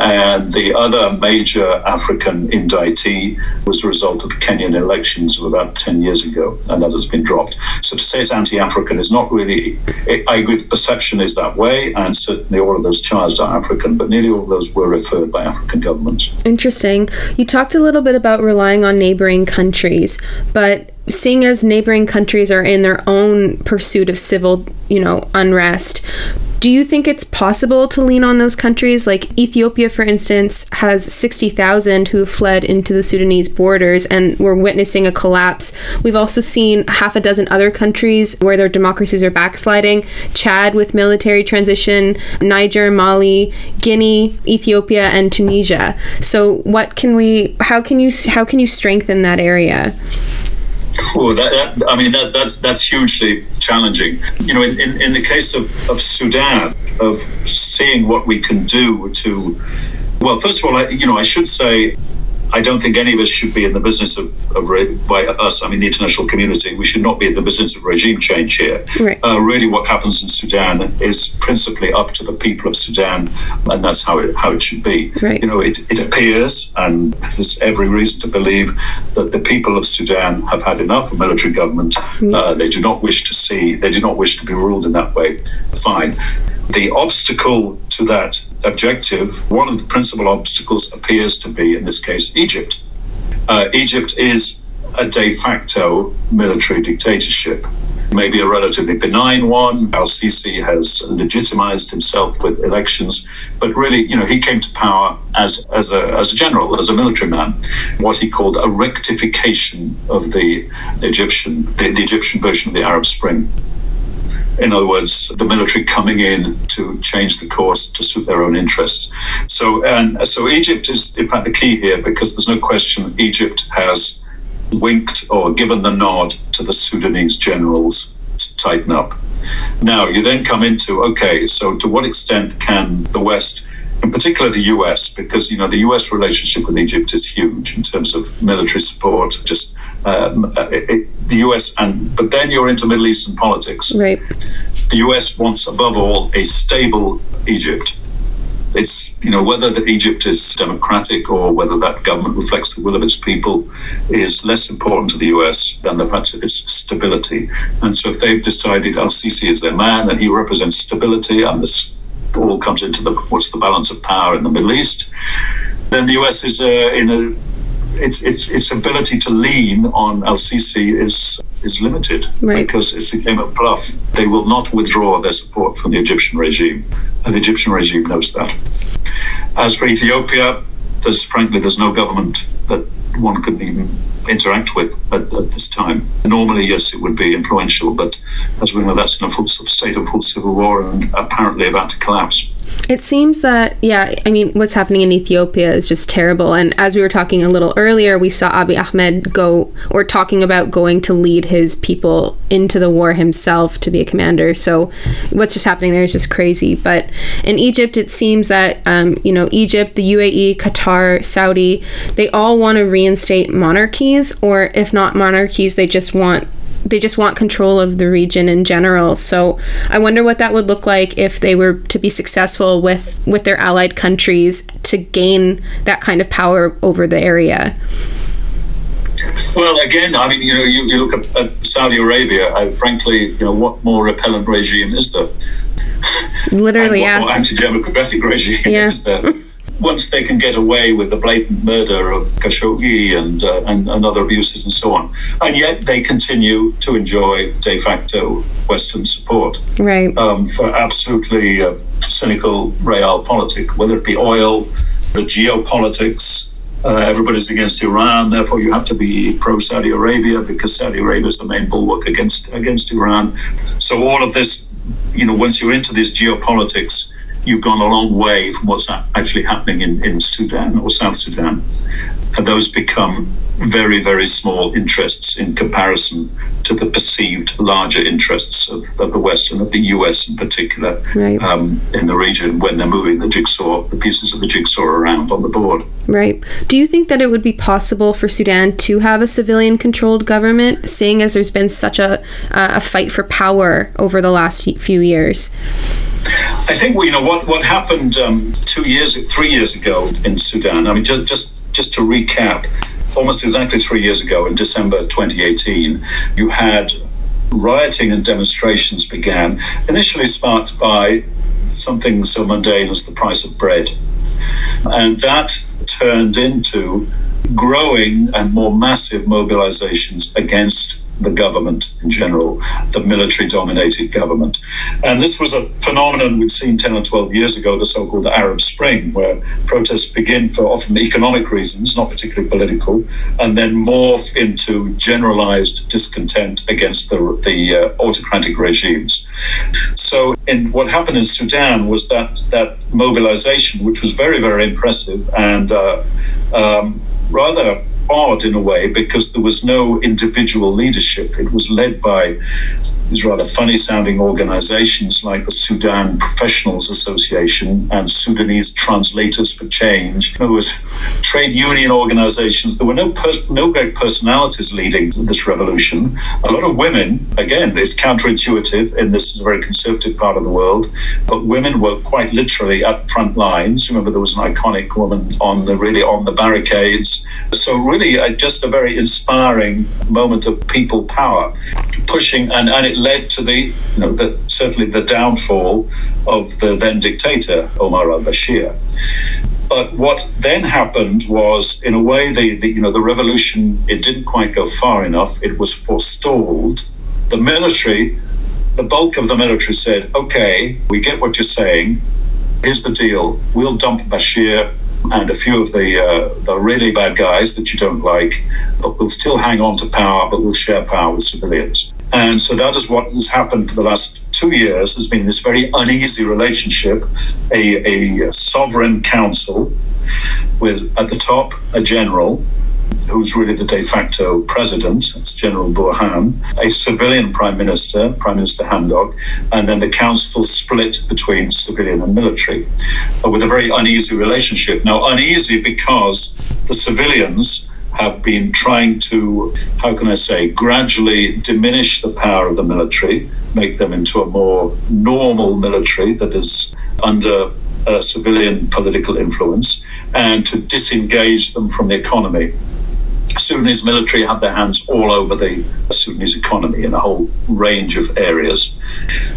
And the other major African indictee was a result of the Kenyan elections of about 10 years ago, and that has been dropped. So to say it's anti African is not really, it, I agree, the perception is that way, and certainly all of those charged are African, but nearly all of those were referred by African governments. Interesting. You talked a little bit about relying on neighboring countries. But seeing as neighboring countries are in their own pursuit of civil, you know, unrest, do you think it's possible to lean on those countries? Like Ethiopia, for instance, has 60,000 who fled into the Sudanese borders and we're witnessing a collapse. We've also seen half a dozen other countries where their democracies are backsliding Chad with military transition, Niger, Mali, Guinea, Ethiopia, and Tunisia. So, what can we, how can you, how can you strengthen that area? Oh, that, that, I mean, that, that's that's hugely challenging. You know, in, in, in the case of, of Sudan, of seeing what we can do to, well, first of all, I, you know, I should say I don't think any of us should be in the business of, of by us, I mean the international community, we should not be in the business of regime change here. Right. Uh, really, what happens in Sudan is principally up to the people of Sudan, and that's how it how it should be. Right. You know, it, it appears, and there's every reason to believe that the people of Sudan have had enough of military government. Mm. Uh, they do not wish to see, they do not wish to be ruled in that way. Fine. The obstacle to that objective, one of the principal obstacles appears to be, in this case, Egypt. Uh, Egypt is a de facto military dictatorship, maybe a relatively benign one. el-Sisi has legitimized himself with elections, but really, you know, he came to power as, as, a, as a general, as a military man, what he called a rectification of the Egyptian, the, the Egyptian version of the Arab Spring. In other words, the military coming in to change the course to suit their own interests. So, and so Egypt is in fact the key here because there's no question Egypt has winked or given the nod to the Sudanese generals to tighten up. Now, you then come into okay, so to what extent can the West in particular the US, because you know the US relationship with Egypt is huge in terms of military support, just um, uh, it, the US, and but then you're into Middle Eastern politics. Right. The US wants, above all, a stable Egypt. it's you know whether the Egypt is democratic or whether that government reflects the will of its people is less important to the US than the fact of its stability. And so if they've decided el-Sisi is their man and he represents stability and this all comes into the what's the balance of power in the Middle East, then the US is uh, in a its its its ability to lean on el-Sisi is is limited right. because it's a game of bluff. They will not withdraw their support from the Egyptian regime, and the Egyptian regime knows that. As for Ethiopia, there's frankly there's no government that one could even interact with at, at, this time. Normally, yes, it would be influential, but as we know, that's in a full state of full civil war and apparently about to collapse. It seems that, yeah, I mean, what's happening in Ethiopia is just terrible. And as we were talking a little earlier, we saw Abiy Ahmed go, or talking about going to lead his people into the war himself to be a commander. So what's just happening there is just crazy. But in Egypt, it seems that, um, you know, Egypt, the UAE, Qatar, Saudi, they all want to reinstate monarchies, or if not monarchies, they just want they just want control of the region in general. So I wonder what that would look like if they were to be successful with with their allied countries to gain that kind of power over the area. Well, again, I mean, you know, you, you look at, at Saudi Arabia. I, frankly, you know, what more repellent regime is there? Literally, what yeah. More anti-democratic regime yeah. is there? (laughs) once they can get away with the blatant murder of Khashoggi and, uh, and, and other abuses and so on, and yet they continue to enjoy de facto Western support right. um, for absolutely uh, cynical realpolitik, whether it be oil, the geopolitics. Uh, everybody's against Iran, therefore you have to be pro Saudi Arabia because Saudi Arabia is the main bulwark against against Iran. So all of this, you know, once you're into this geopolitics, you've gone a long way from what's actually happening in, in Sudan or South Sudan. And those become very, very small interests in comparison to the perceived larger interests of, of the West and of the US in particular right. um, in the region when they're moving the jigsaw, the pieces of the jigsaw around on the board. Right. Do you think that it would be possible for Sudan to have a civilian controlled government, seeing as there's been such a, uh, a fight for power over the last few years? I think you know what what happened um, two years, three years ago in Sudan. I mean, just just just to recap, almost exactly three years ago in December 2018, you had rioting and demonstrations began, initially sparked by something so mundane as the price of bread, and that turned into growing and more massive mobilizations against the government in general, the military dominated government. And this was a phenomenon we'd seen 10 or 12 years ago, the so called Arab Spring, where protests begin for often economic reasons, not particularly political, and then morph into generalized discontent against the, the uh, autocratic regimes. So, in, what happened in Sudan was that, that mobilization, which was very, very impressive and uh, um, rather odd in a way because there was no individual leadership. It was led by these rather funny sounding organizations like the Sudan Professionals Association and Sudanese Translators for Change. There was trade union organizations. There were no no great personalities leading this revolution. A lot of women, again, it's counterintuitive in this very conservative part of the world, but women were quite literally at front lines. Remember, there was an iconic woman on the really on the barricades. So really, uh, just a very inspiring moment of people power, pushing and and it it led to the, you know, the, certainly the downfall of the then dictator Omar al-Bashir. But what then happened was, in a way, the, the you know the revolution it didn't quite go far enough. It was forestalled. The military, the bulk of the military said, "Okay, we get what you're saying. Here's the deal: we'll dump Bashir and a few of the uh, the really bad guys that you don't like, but we'll still hang on to power, but we'll share power with civilians." And so that is what has happened for the last two years. There's been this very uneasy relationship, a, a sovereign council with at the top a general who's really the de facto president, it's General Burhan, a civilian prime minister, Prime Minister Hamdok, and then the council split between civilian and military, uh, with a very uneasy relationship. Now, uneasy because the civilians have been trying to, how can I say, gradually diminish the power of the military, make them into a more normal military that is under uh, civilian political influence and to disengage them from the economy. Sudanese military have their hands all over the Sudanese economy in a whole range of areas.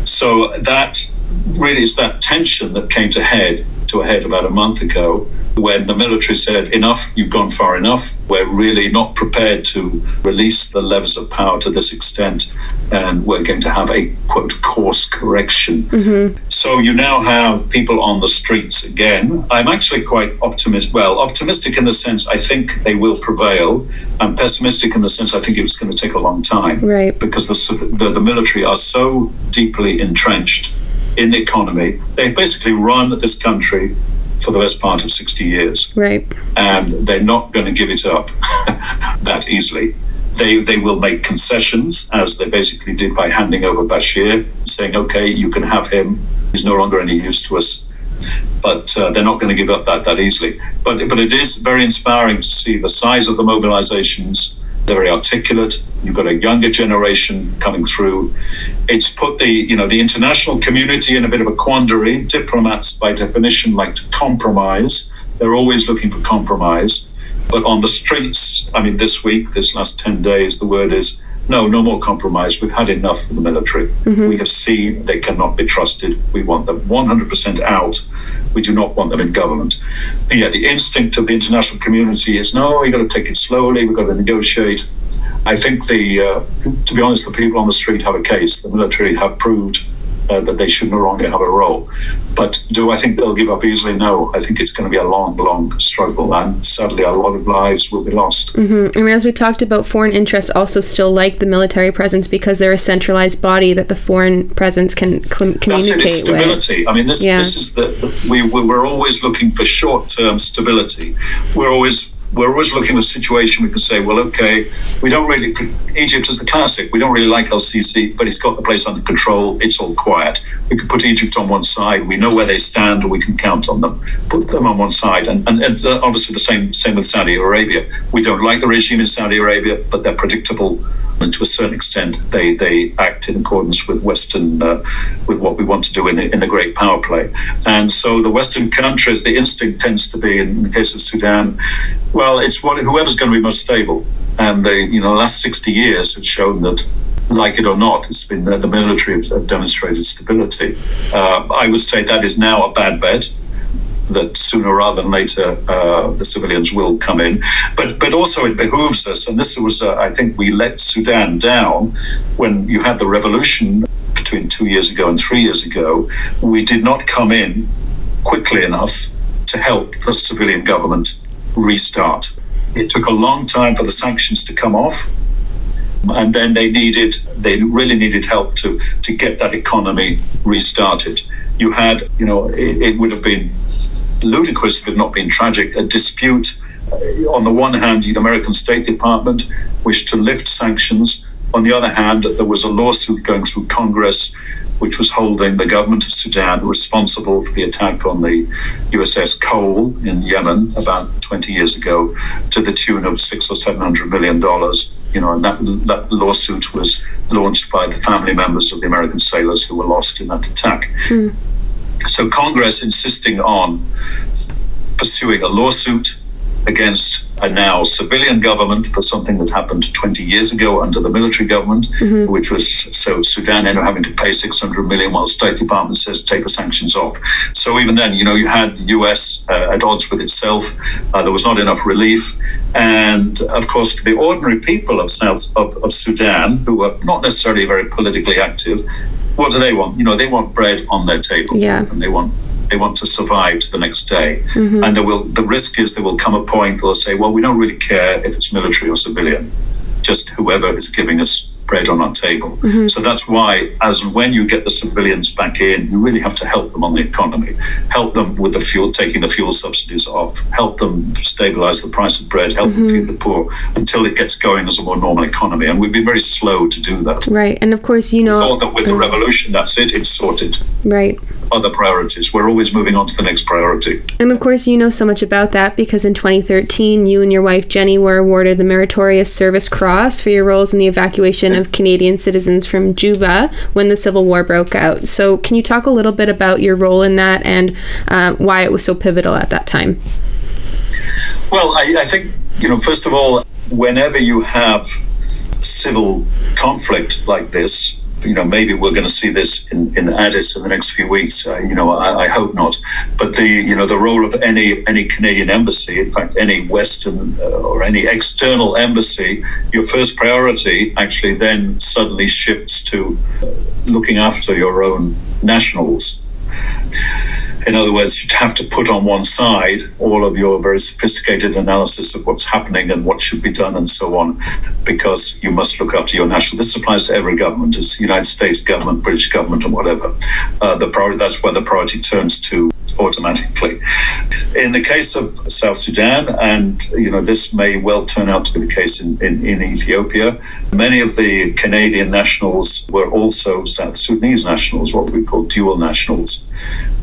So that really is that tension that came to head to a head about a month ago when the military said, enough, you've gone far enough. We're really not prepared to release the levers of power to this extent, and we're going to have a quote course correction. Mm-hmm. So you now have people on the streets again. I'm actually quite optimistic. Well, optimistic in the sense I think they will prevail. I'm pessimistic in the sense I think it's going to take a long time. Right. Because the, the, the military are so deeply entrenched in the economy. They basically run this country for the best part of 60 years. Right. And they're not going to give it up (laughs) that easily. They, they will make concessions, as they basically did by handing over Bashir, saying, okay, you can have him. He's no longer any use to us. But uh, they're not going to give up that that easily. But, but it is very inspiring to see the size of the mobilizations. They're very articulate. You've got a younger generation coming through. It's put the you know the international community in a bit of a quandary. Diplomats, by definition, like to compromise. They're always looking for compromise. But on the streets, I mean, this week, this last ten days, the word is no, no more compromise. We've had enough of the military. Mm-hmm. We have seen they cannot be trusted. We want them 100% out. We do not want them in government. And yet the instinct of the international community is no, you've got to take it slowly. We've got to negotiate. I think the, uh, to be honest, the people on the street have a case. The military have proved uh, that they should no longer have a role. But do I think they'll give up easily? No. I think it's going to be a long, long struggle, and sadly, a lot of lives will be lost. Mm-hmm. I mean, as we talked about, foreign interests also still like the military presence because they're a centralized body that the foreign presence can cl- communicate That's it, stability. With. I mean, this yeah. this is the, the we we're always looking for short term stability. We're always we're always looking at a situation we can say, well, okay, we don't really, Egypt is the classic. We don't really like Sisi, but he's got the place under control. It's all quiet. We can put Egypt on one side. We know where they stand, and we can count on them. Put them on one side. And, and, and obviously the same, same with Saudi Arabia. We don't like the regime in Saudi Arabia, but they're predictable and to a certain extent, they they act in accordance with Western uh, with what we want to do in the, in the great power play. And so the Western countries, the instinct tends to be, in the case of Sudan, well, it's what whoever's going to be most stable. And they, you know, the last sixty years have shown that like it or not, it's been the military have demonstrated stability. Uh, I would say that is now a bad bet that sooner rather than later uh, the civilians will come in. But but also it behooves us, and this was uh, I think we let Sudan down when you had the revolution between two years ago and three years ago. We did not come in quickly enough to help the civilian government restart. It took a long time for the sanctions to come off and then they needed they really needed help to to get that economy restarted you had you know it, it would have been ludicrous if it had not been tragic, a dispute. Uh, on the one hand, the American State Department wished to lift sanctions. On the other hand, there was a lawsuit going through Congress which was holding the government of Sudan responsible for the attack on the USS Cole in Yemen about 20 years ago to the tune of six or seven hundred million dollars. You know, and that, that lawsuit was launched by the family members of the American sailors who were lost in that attack. Mm. So Congress insisting on pursuing a lawsuit against a now civilian government for something that happened 20 years ago under the military government, mm-hmm. which was so Sudan ended up having to pay 600 million while the State Department says take the sanctions off. So even then, you know, you had the US uh, at odds with itself. Uh, there was not enough relief. And of course, the ordinary people of South of, of Sudan, who were not necessarily very politically active, what do they want? You know, they want bread on their table, yeah. and they want they want to survive to the next day. Mm-hmm. And there will the risk is there will come a point where they'll say, well, we don't really care if it's military or civilian, just whoever is giving us bread on our table. Mm-hmm. So that's why, as and when you get the civilians back in, you really have to help them on the economy, help them with the fuel, taking the fuel subsidies off, help them stabilize the price of bread, help mm-hmm. them feed the poor until it gets going as a more normal economy. And we've been very slow to do that. Right. And of course, you know. We thought that with the revolution, that's it, it's sorted. Right. other priorities. We're always moving on to the next priority. And of course, you know so much about that because in 2013, you and your wife Jenny were awarded the Meritorious Service Cross for your roles in the evacuation of Canadian citizens from Juba when the Civil War broke out. So, can you talk a little bit about your role in that and uh, why it was so pivotal at that time? Well, I, I think, you know, first of all, whenever you have civil conflict like this, you know, maybe we're going to see this in, in Addis in the next few weeks. Uh, you know, I, I, hope not. But the, you know, the role of any any Canadian embassy, in fact, any Western uh, or any external embassy, your first priority actually then suddenly shifts to looking after your own nationals. In other words, you'd have to put on one side all of your very sophisticated analysis of what's happening and what should be done and so on, because you must look after your national. This applies to every government, it's the United States government, British government, and whatever. Uh, the priority, that's where the priority turns to automatically. In the case of South Sudan, and you know this may well turn out to be the case in, in, in, Ethiopia, many of the Canadian nationals were also South Sudanese nationals, what we call dual nationals.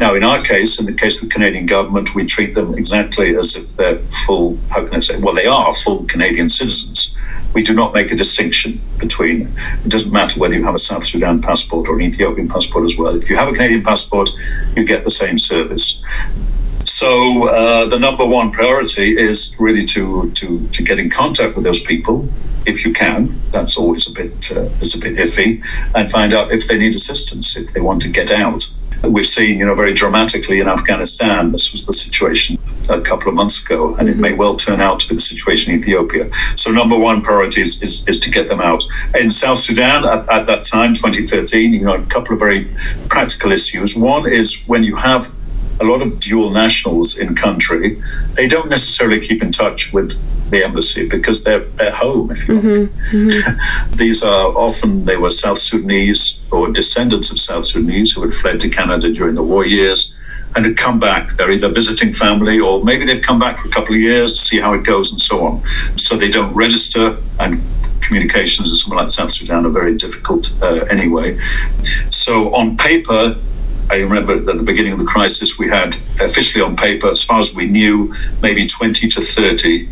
Now, in our case, in the case of the Canadian government, we treat them exactly as if they're full, how can I say, well, they are full Canadian citizens. We do not make a distinction between, it doesn't matter whether you have a South Sudan passport or an Ethiopian passport as well. If you have a Canadian passport, you get the same service. So uh, the number one priority is really to, to, to get in contact with those people if you can. That's always a bit uh, a bit iffy, and find out if they need assistance, if they want to get out we've seen, you know, very dramatically in Afghanistan. This was the situation a couple of months ago, and it mm-hmm. may well turn out to be the situation in Ethiopia. So, number one priority is, is, is to get them out. In South Sudan, at, at that time, 2013, you know, a couple of very practical issues. One is when you have a lot of dual nationals in country, they don't necessarily keep in touch with the embassy because they're at home, if you mm-hmm. Mm-hmm. (laughs) These are often, they were South Sudanese or descendants of South Sudanese who had fled to Canada during the war years and had come back. They're either visiting family or maybe they've come back for a couple of years to see how it goes and so on. So they don't register and communications in somewhere like South Sudan are very difficult uh, anyway. So on paper, I remember at the beginning of the crisis, we had officially on paper, as far as we knew, maybe 20 to 30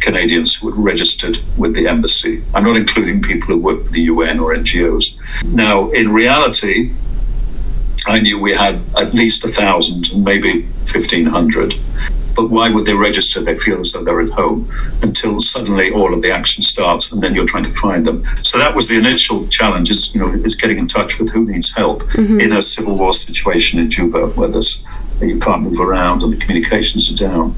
Canadians who had registered with the embassy. I'm not including people who work for the UN or NGOs. Now, in reality, I knew we had at least a thousand and maybe 1,500. But why would they register? They feel as though they're at home until suddenly all of the action starts, and then you're trying to find them. So that was the initial challenge: is you know, is getting in touch with who needs help mm-hmm. in a civil war situation in Juba, where there's you can't move around and the communications are down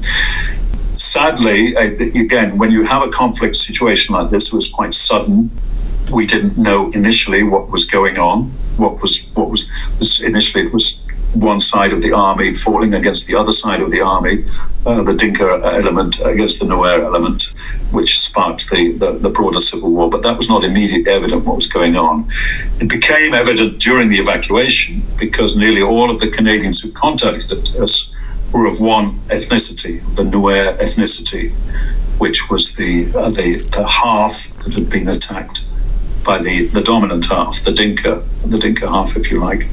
sadly, again, when you have a conflict situation like this, it was quite sudden. We didn't know initially what was going on. What was what was, was initially it was one side of the army falling against the other side of the army, uh, the Dinka element against the Nuer element, which sparked the, the, the, broader civil war. But that was not immediately evident what was going on. It became evident during the evacuation because nearly all of the Canadians who contacted us were of one ethnicity, the Nuer ethnicity, which was the, uh, the, the half that had been attacked by the, the dominant half, the Dinka, the Dinka half, if you like.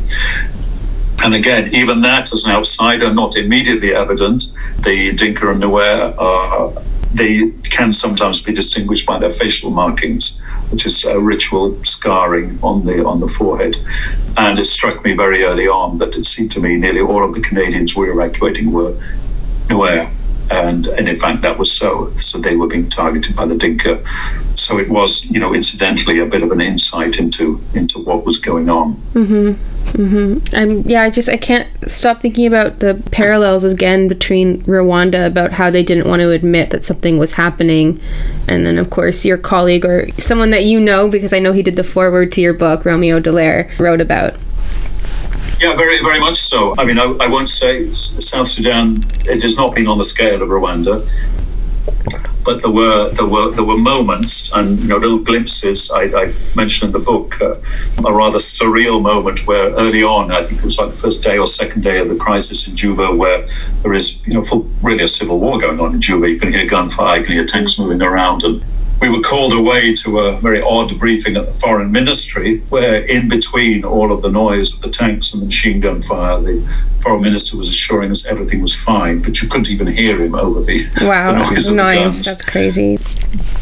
And again, even that as an outsider, not immediately evident, the Dinka and Nuer are, they can sometimes be distinguished by their facial markings which is a ritual scarring on the on the forehead. And it struck me very early on that it seemed to me nearly all of the Canadians we were evacuating were Nuer. And, and in fact, that was so. So they were being targeted by the Dinka. So it was, you know, incidentally a bit of an insight into into what was going on. Mm-hmm. Mm-hmm. I'm yeah. I just I can't stop thinking about the parallels again between Rwanda about how they didn't want to admit that something was happening, and then of course your colleague or someone that you know because I know he did the foreword to your book, Romeo Dallaire, wrote about. Yeah, very, very much so. I mean, I, I won't say South Sudan. It has not been on the scale of Rwanda but there were there were there were moments and you know little glimpses. I, I mentioned in the book uh, a rather surreal moment where early on, I think it was like the first day or second day of the crisis in Juba, where there is you know full, really a civil war going on in Juba. You can hear gunfire, you can hear tanks moving around, and we were called away to a very odd briefing at the foreign ministry, where in between all of the noise of the tanks and the machine gun fire, the foreign minister was assuring us everything was fine, but you couldn't even hear him over the, wow, the noise of nice. the guns. That's crazy.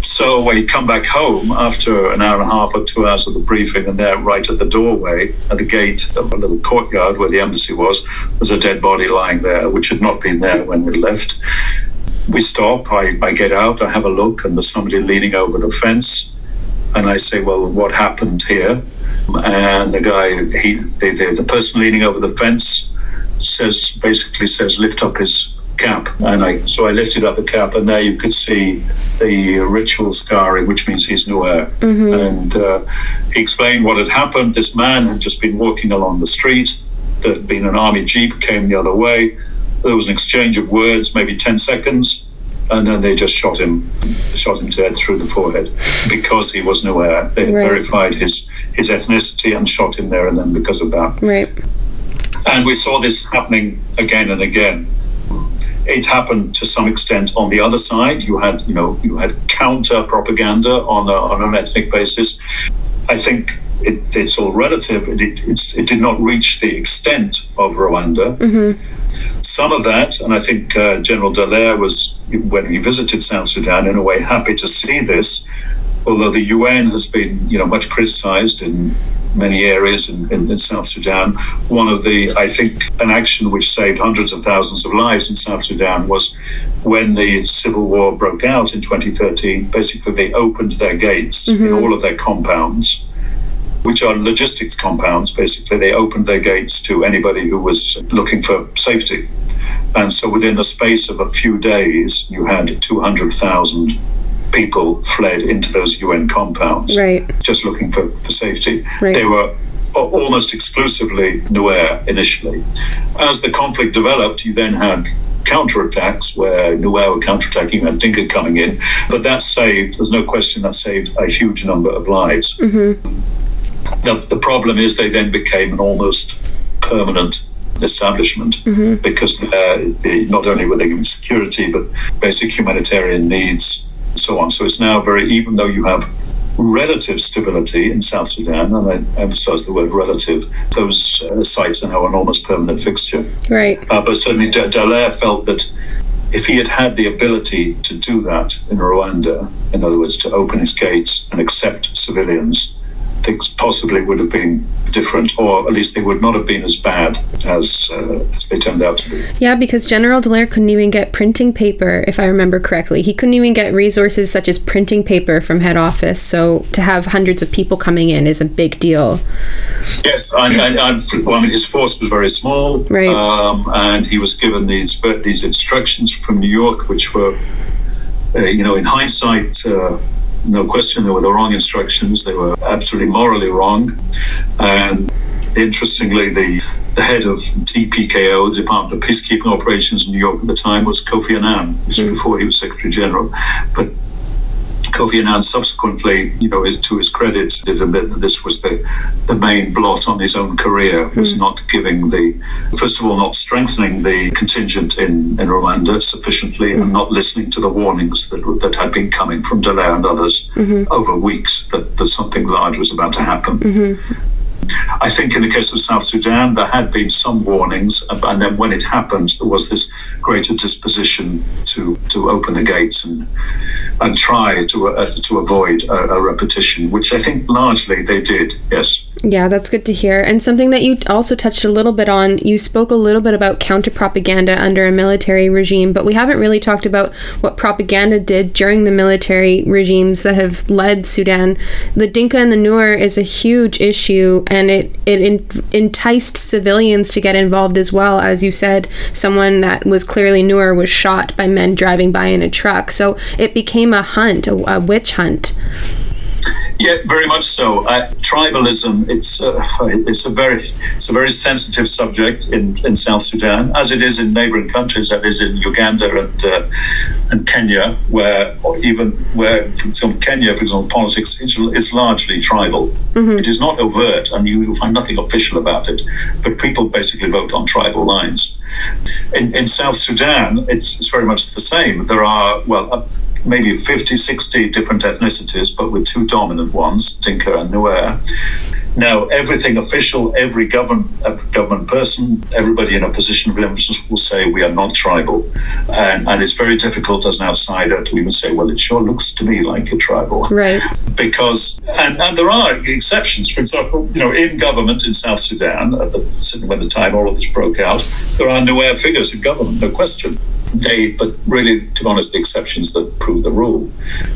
So when you come back home after an hour and a half or two hours of the briefing, and there, right at the doorway, at the gate of a little courtyard where the embassy was, there's a dead body lying there, which had not been there when we left we stop, I, I get out, I have a look, and there's somebody leaning over the fence. And I say, Well, what happened here? And the guy, he, the, the, the person leaning over the fence says, basically says, lift up his cap. And I, so I lifted up the cap, and there you could see the ritual scarring, which means he's Nuer. Mm-hmm. And uh, he explained what had happened. This man had just been walking along the street. There had been an army jeep came the other way there was an exchange of words, maybe 10 seconds, and then they just shot him, shot him dead through the forehead because he wasn't aware. They right. verified his his ethnicity and shot him there and then because of that. Right. And we saw this happening again and again. It happened to some extent on the other side. You had, you know, you had counter propaganda on a, on an ethnic basis. I think it, it's all relative. It, it, it, did not reach the extent of Rwanda. Mm-hmm some of that, and I think uh, General Dallaire was, when he visited South Sudan, in a way happy to see this, although the UN has been, you know, much criticized in many areas in, in, in, South Sudan. One of the, I think, an action which saved hundreds of thousands of lives in South Sudan was when the civil war broke out in 2013. Basically, they opened their gates mm-hmm. in all of their compounds which are logistics compounds. Basically, they opened their gates to anybody who was looking for safety. And so within the space of a few days, you had 200,000 people fled into those UN compounds, right. just looking for, for safety. Right. They were almost exclusively Nuer initially. As the conflict developed, you then had counterattacks where Nuer were counterattacking and Dinka coming in, but that saved, there's no question that saved a huge number of lives. Mm-hmm. The, the problem is they then became an almost permanent establishment mm-hmm. because uh, they, not only were they given security but basic humanitarian needs and so on. So it's now very, even though you have relative stability in South Sudan, and I emphasize the word relative, those uh, sites are now an almost permanent fixture. Right. Uh, but certainly D- Dallaire felt that if he had had the ability to do that in Rwanda, in other words, to open his gates and accept civilians, things possibly would have been different, or at least they would not have been as bad as uh, as they turned out to be. Yeah, because General Dallaire couldn't even get printing paper, if I remember correctly. He couldn't even get resources such as printing paper from head office. So to have hundreds of people coming in is a big deal. Yes, I, I, I, well, I mean, his force was very small, right? Um, and he was given these these instructions from New York, which were, uh, you know, in hindsight. Uh, no question, they were the wrong instructions. They were absolutely morally wrong. And interestingly, the, the head of DPKO, the Department of Peacekeeping Operations in New York at the time, was Kofi Annan. Was mm. before he was Secretary General. But Kofi Annan subsequently, you know, to his credit, did admit that this was the, the main blot on his own career, was mm. not giving the, first of all, not strengthening the contingent in, in Rwanda sufficiently mm. and not listening to the warnings that, that had been coming from Dallaire and others mm-hmm. over weeks that, that something large was about to happen. Mm-hmm. I think in the case of South Sudan, there had been some warnings, and then when it happened, there was this greater disposition to, to open the gates and and try to uh, to avoid a, a repetition, which I think largely they did. Yes. Yeah, that's good to hear. And something that you also touched a little bit on, you spoke a little bit about counter propaganda under a military regime, but we haven't really talked about what propaganda did during the military regimes that have led Sudan. The Dinka and the Nuer is a huge issue, and it it enticed civilians to get involved as well. As you said, someone that was clearly Nuer was shot by men driving by in a truck. So it became a hunt, a, a witch hunt. Yeah, very much so. Uh, tribalism it's uh, it's a very it's a very sensitive subject in, in South Sudan, as it is in neighbouring countries, that is in Uganda and uh, and Kenya, where even where for example Kenya, for example, politics is largely tribal. Mm-hmm. It is not overt, and you will find nothing official about it. But people basically vote on tribal lines. In, in South Sudan, it's, it's very much the same. There are well maybe 50, 60 different ethnicities, but with two dominant ones, Dinka and Nuer. Now, everything official, every government, every uh, government person, everybody in a position of influence will say we are not tribal. And, and it's very difficult as an outsider to even say, well, it sure looks to me like a tribal. Right. Because, and, and there are exceptions. For example, you know, in government in South Sudan, at the, when the time all of this broke out, there are Nuer figures in government, no question they, but really, to be honest, the exceptions that prove the rule.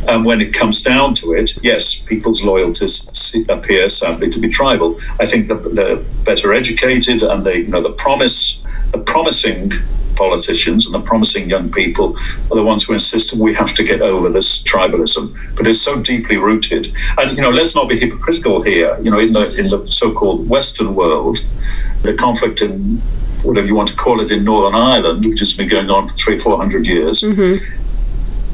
And when it comes down to it, yes, people's loyalties appear sadly to be tribal. I think the, the better educated and they, you know, the promise, the promising politicians and the promising young people are the ones who insist we have to get over this tribalism. But it's so deeply rooted. And you know, let's not be hypocritical here. You know, in the in the so-called Western world, the conflict in whatever you want to call it, in Northern Ireland, which has been going on for three, four hundred years. Mm-hmm.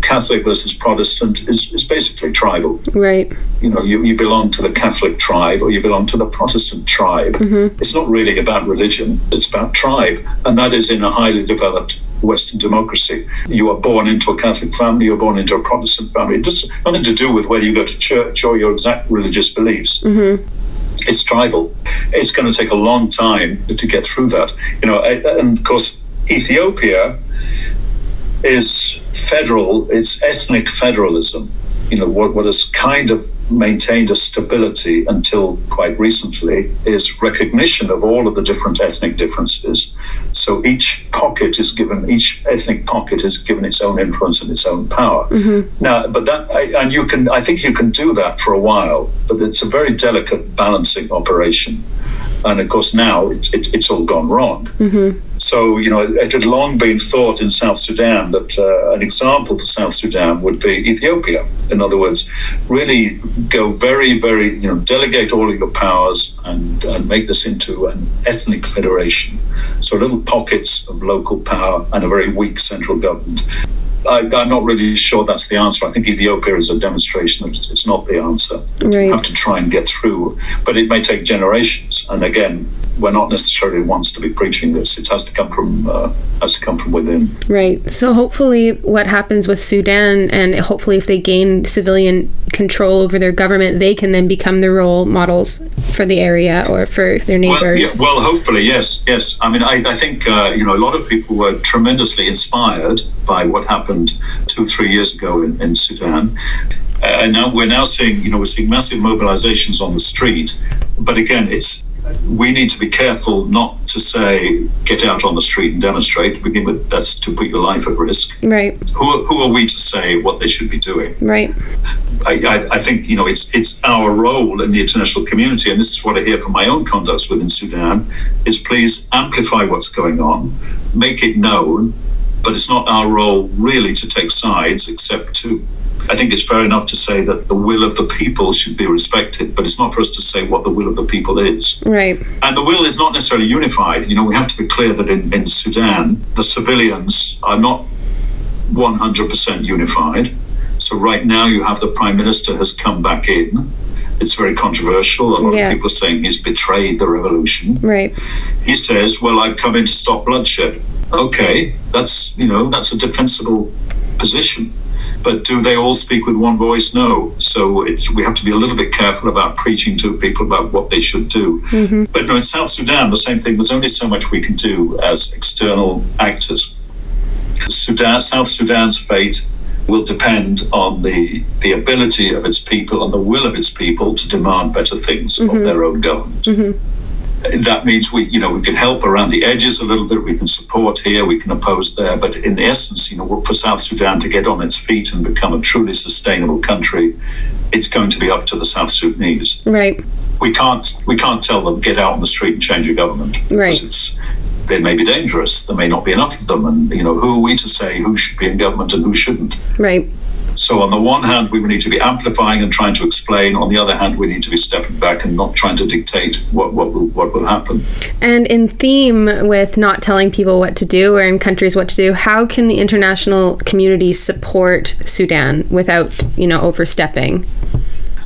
Catholic versus Protestant is, is basically tribal. Right. You know, you, you belong to the Catholic tribe or you belong to the Protestant tribe. Mm-hmm. It's not really about religion, it's about tribe. And that is in a highly developed Western democracy. You are born into a Catholic family, you're born into a Protestant family. It has nothing to do with whether you go to church or your exact religious beliefs. Mm-hmm it's tribal. It's going to take a long time to get through that. You know, and of course, Ethiopia is federal. It's ethnic federalism you know, what, what has kind of maintained a stability until quite recently is recognition of all of the different ethnic differences. So each pocket is given, each ethnic pocket is given its own influence and its own power. Mm-hmm. Now, but that, I, and you can, I think you can do that for a while, but it's a very delicate balancing operation. And of course, now it, it, it's all gone wrong. Mm-hmm. So, you know, it had long been thought in South Sudan that uh, an example for South Sudan would be Ethiopia. In other words, really go very, very, you know, delegate all of your powers and, and make this into an ethnic federation. So, little pockets of local power and a very weak central government. I, am not really sure that's the answer. I think Ethiopia is a demonstration that it's not the answer. Right. You have to try and get through, but it may take generations. And again, we're not necessarily ones to be preaching this. It has to come from uh, has to come from within. Right. So hopefully, what happens with Sudan, and hopefully, if they gain civilian control over their government, they can then become the role models for the area or for their neighbors. Well, yeah, well hopefully, yes, yes. I mean, I, I think uh, you know a lot of people were tremendously inspired by what happened two, or three years ago in, in Sudan. Uh, and now we're now seeing, you know, we're seeing massive mobilizations on the street. But again, it's we need to be careful not to say get out on the street and demonstrate. To begin with, that's to put your life at risk. Right. Who, who are we to say what they should be doing? Right. I, I, I, think you know it's it's our role in the international community, and this is what I hear from my own contacts within Sudan: is please amplify what's going on, make it known, but it's not our role really to take sides, except to I think it's fair enough to say that the will of the people should be respected, but it's not for us to say what the will of the people is. Right. And the will is not necessarily unified. You know, we have to be clear that in, in Sudan, the civilians are not 100% unified. So right now, you have the prime minister has come back in. It's very controversial. A lot yeah. of people are saying he's betrayed the revolution. Right. He says, "Well, I've come in to stop bloodshed." Okay, that's you know that's a defensible position. But do they all speak with one voice? No. So we have to be a little bit careful about preaching to people about what they should do. Mm-hmm. But no, in South Sudan, the same thing. There's only so much we can do as external actors. Sudan, South Sudan's fate will depend on the the ability of its people and the will of its people to demand better things mm-hmm. of their own government. Mm-hmm that means we, you know, we can help around the edges a little bit. We can support here, we can oppose there. But in essence, you know, for South Sudan to get on its feet and become a truly sustainable country, it's going to be up to the South Sudanese. Right. We can't we can't tell them get out on the street and change your government. Right. It's, they may be dangerous. There may not be enough of them, and you know, who are we to say who should be in government and who shouldn't? Right. So, on the one hand, we need to be amplifying and trying to explain. On the other hand, we need to be stepping back and not trying to dictate what, what, will, what will happen. And in theme with not telling people what to do or in countries what to do, how can the international community support Sudan without, you know, overstepping?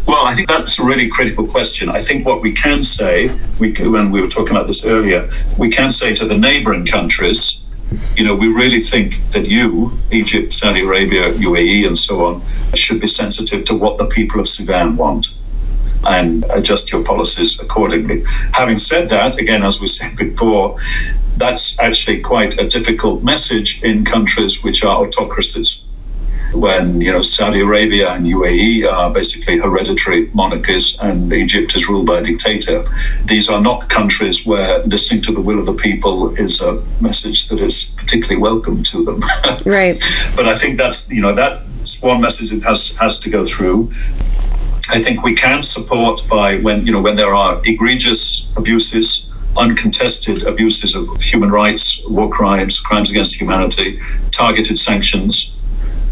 Well, I think that's a really critical question. I think what we can say, we, when we were talking about this earlier, we can say to the neighboring countries, You know, we really think that you, Egypt, Saudi Arabia, UAE, and so on, should be sensitive to what the people of Sudan want and adjust your policies accordingly. Having said that, again, as we (laughs) said before, that's actually quite a difficult message in countries which are autocracies when you know Saudi Arabia and UAE are basically hereditary monarchies and Egypt is ruled by a dictator. These are not countries where listening to the will of the people is a message that is particularly welcome to them. (laughs) right. But I think that's you know that's one message that has has to go through. I think we can support by when you know when there are egregious abuses uncontested abuses of human rights, war crimes, crimes against humanity, targeted sanctions,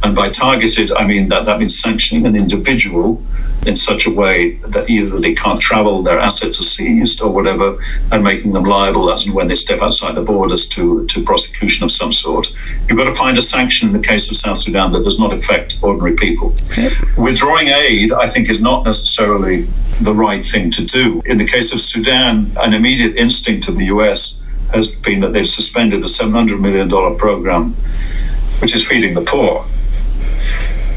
and by targeted, I mean that that means sanctioning an individual in such a way that either they can't travel, their assets are seized, or whatever, and making them liable as and when they step outside the borders to, to prosecution of some sort. You've got to find a sanction in the case of South Sudan that does not affect ordinary people. Withdrawing aid, I think, is not necessarily the right thing to do. In the case of Sudan, an immediate instinct of the US has been that they've suspended a $700 million program, which is feeding the poor.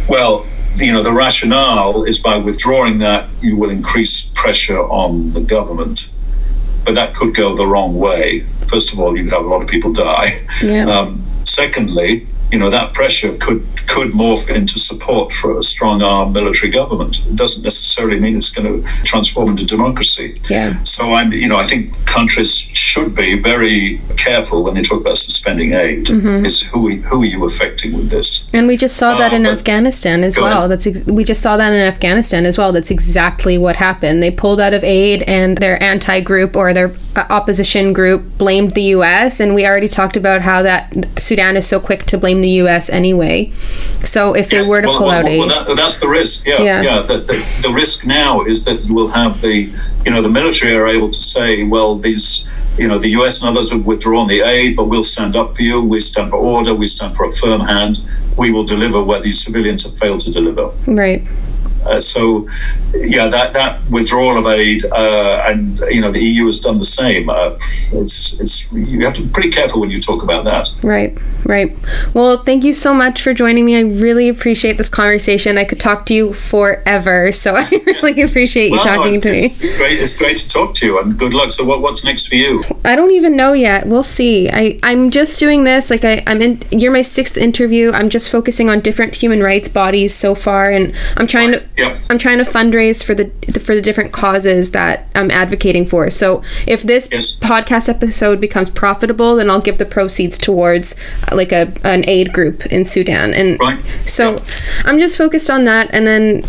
Well, you know, the rationale is by withdrawing that, you will increase pressure on the government. But that could go the wrong way. First of all, you could have a lot of people die. Yeah. Um, secondly, you know that pressure could could morph into support for a strong arm military government. It doesn't necessarily mean it's going to transform into democracy. Yeah. So I'm, you know, I think countries should be very careful when they talk about suspending aid. Mm-hmm. Is who who are you affecting with this? And we just saw that Uh, in Afghanistan as well. That's ex- we just saw that in Afghanistan as well. That's exactly what happened. They pulled out of aid, and their anti-group or their uh, opposition group blamed the U.S. And we already talked about how that Sudan is so quick to blame the U.S. anyway. So if they Yes, were to well, pull well, out well, aid, that, that's the risk. Yeah, Yeah. yeah. the, the, the risk now is that you will have the, you know, the military are able to say, well, these, you know, the U.S. and others have withdrawn the aid, but we'll stand up for you. We stand for order. We stand for a firm hand. We will deliver where these civilians have failed to deliver. right? Uh, so, yeah, that, that withdrawal of aid, uh, and you know, the EU has done the same. Uh, it's it's you have to be pretty careful when you talk about that. Right, right. Well, thank you so much for joining me. I really appreciate this conversation. I could talk to you forever, so (laughs) I really appreciate you Well, talking it's, to me. it's, it's great. It's great to talk to you, and good luck. So, what, what's next for you? I don't even know yet. We'll see. I I'm just doing this like I I'm in. You're my sixth interview. I'm just focusing on different human rights bodies so far, and I'm trying to Yep. I'm trying to fundraise for the for the different causes that I'm advocating for. So if this Yes. podcast episode becomes profitable, then I'll give the proceeds towards uh, like a an aid group in Sudan. And Right. so Yep. I'm just focused on that, and then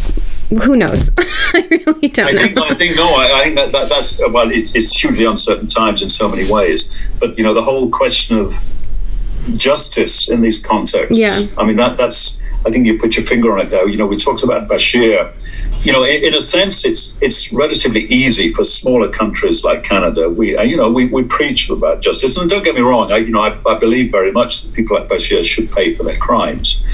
who knows? (laughs) I really don't I think, know. I think no. I, I think that, that that's well. It's it's hugely uncertain times in so many ways. But you know, the whole question of justice in these contexts. Yeah. I mean, that that's. I think you put your finger on it there. You know, we talked about Bashir. You know, in, in a sense, it's it's relatively easy for smaller countries like Canada. We, uh, you know, we, we preach about justice, and don't get me wrong. I, you know, I, I believe very much that people like Bashir should pay for their crimes.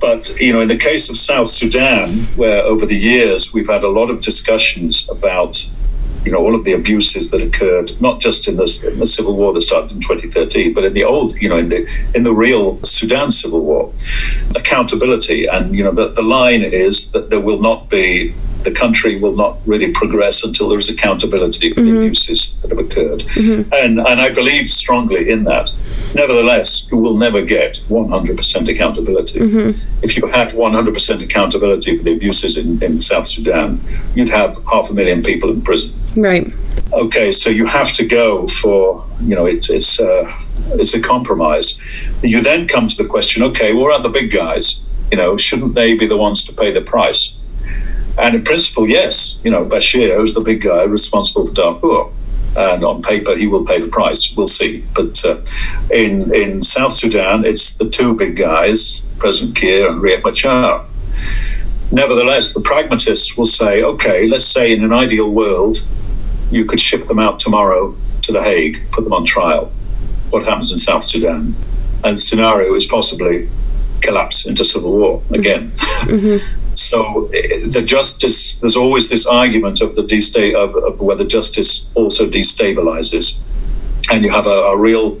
But you know, in the case of South Sudan, where over the years we've had a lot of discussions about you know all of the abuses that occurred, not just in the, in the civil war that started in 2013, but in the old, you know, in the in the real Sudan civil war, accountability, and you know, the, the line is that there will not be the country will not really progress until there is accountability for the mm-hmm. abuses that have occurred, mm-hmm. and and I believe strongly in that. Nevertheless, you will never get 100% accountability. Mm-hmm. If you had 100% accountability for the abuses in, in South Sudan, you'd have half a million people in prison. Right. Okay, so you have to go for you know it's it's uh, it's a compromise. You then come to the question: Okay, what are the big guys? You know, shouldn't they be the ones to pay the price? And in principle, yes. You know, Bashir is the big guy responsible for Darfur, and on paper he will pay the price. We'll see. But uh, in in South Sudan, it's the two big guys, President Kiir and Riek Machar. Nevertheless, the pragmatists will say, okay, let's say in an ideal world, you could ship them out tomorrow to The Hague, put them on trial. What happens in South Sudan? And the scenario is possibly collapse into civil war again. (laughs) so eh, the justice, there's always this argument of the desta- of, of whether justice also destabilizes, and you have a, a real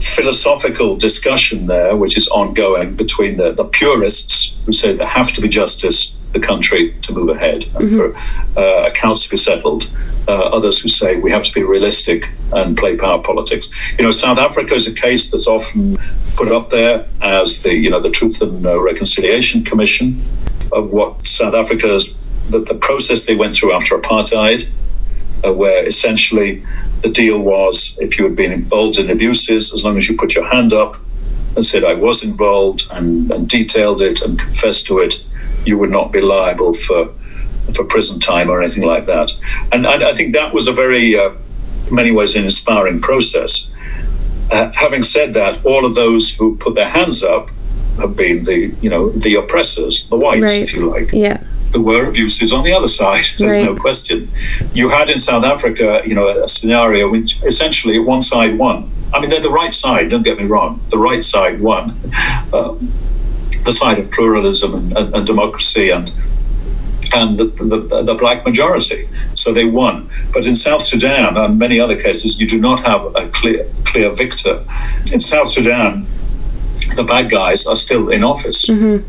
philosophical discussion there, which is ongoing between the, the purists who say there have to be justice the country to move ahead mm-hmm. for uh, accounts to be settled. Uh, others who say we have to be realistic and play power politics. You know, South Africa is a case that's often put up there as the you know the Truth and uh, Reconciliation Commission of what South Africa's the, the process they went through after apartheid, uh, where essentially the deal was if you had been involved in abuses, as long as you put your hand up and said I was involved and, and detailed it and confessed to it, you would not be liable for for prison time or anything like that. And, and I think that was a very, uh, many ways, an inspiring process. Uh, having said that, all of those who put their hands up have been the, you know, the oppressors, the whites, right. if you like. Yeah. There were abuses on the other side. (laughs) There's right. no question. You had in South Africa, you know, a, a scenario which essentially one side won. I mean, they're the right side. Don't get me wrong. The right side won. Uh, (laughs) the side of pluralism and, and, and democracy and and the, the, the, black majority. So they won. But in South Sudan and many other cases, you do not have a clear clear victor. In South Sudan, the bad guys are still in office. Mm-hmm.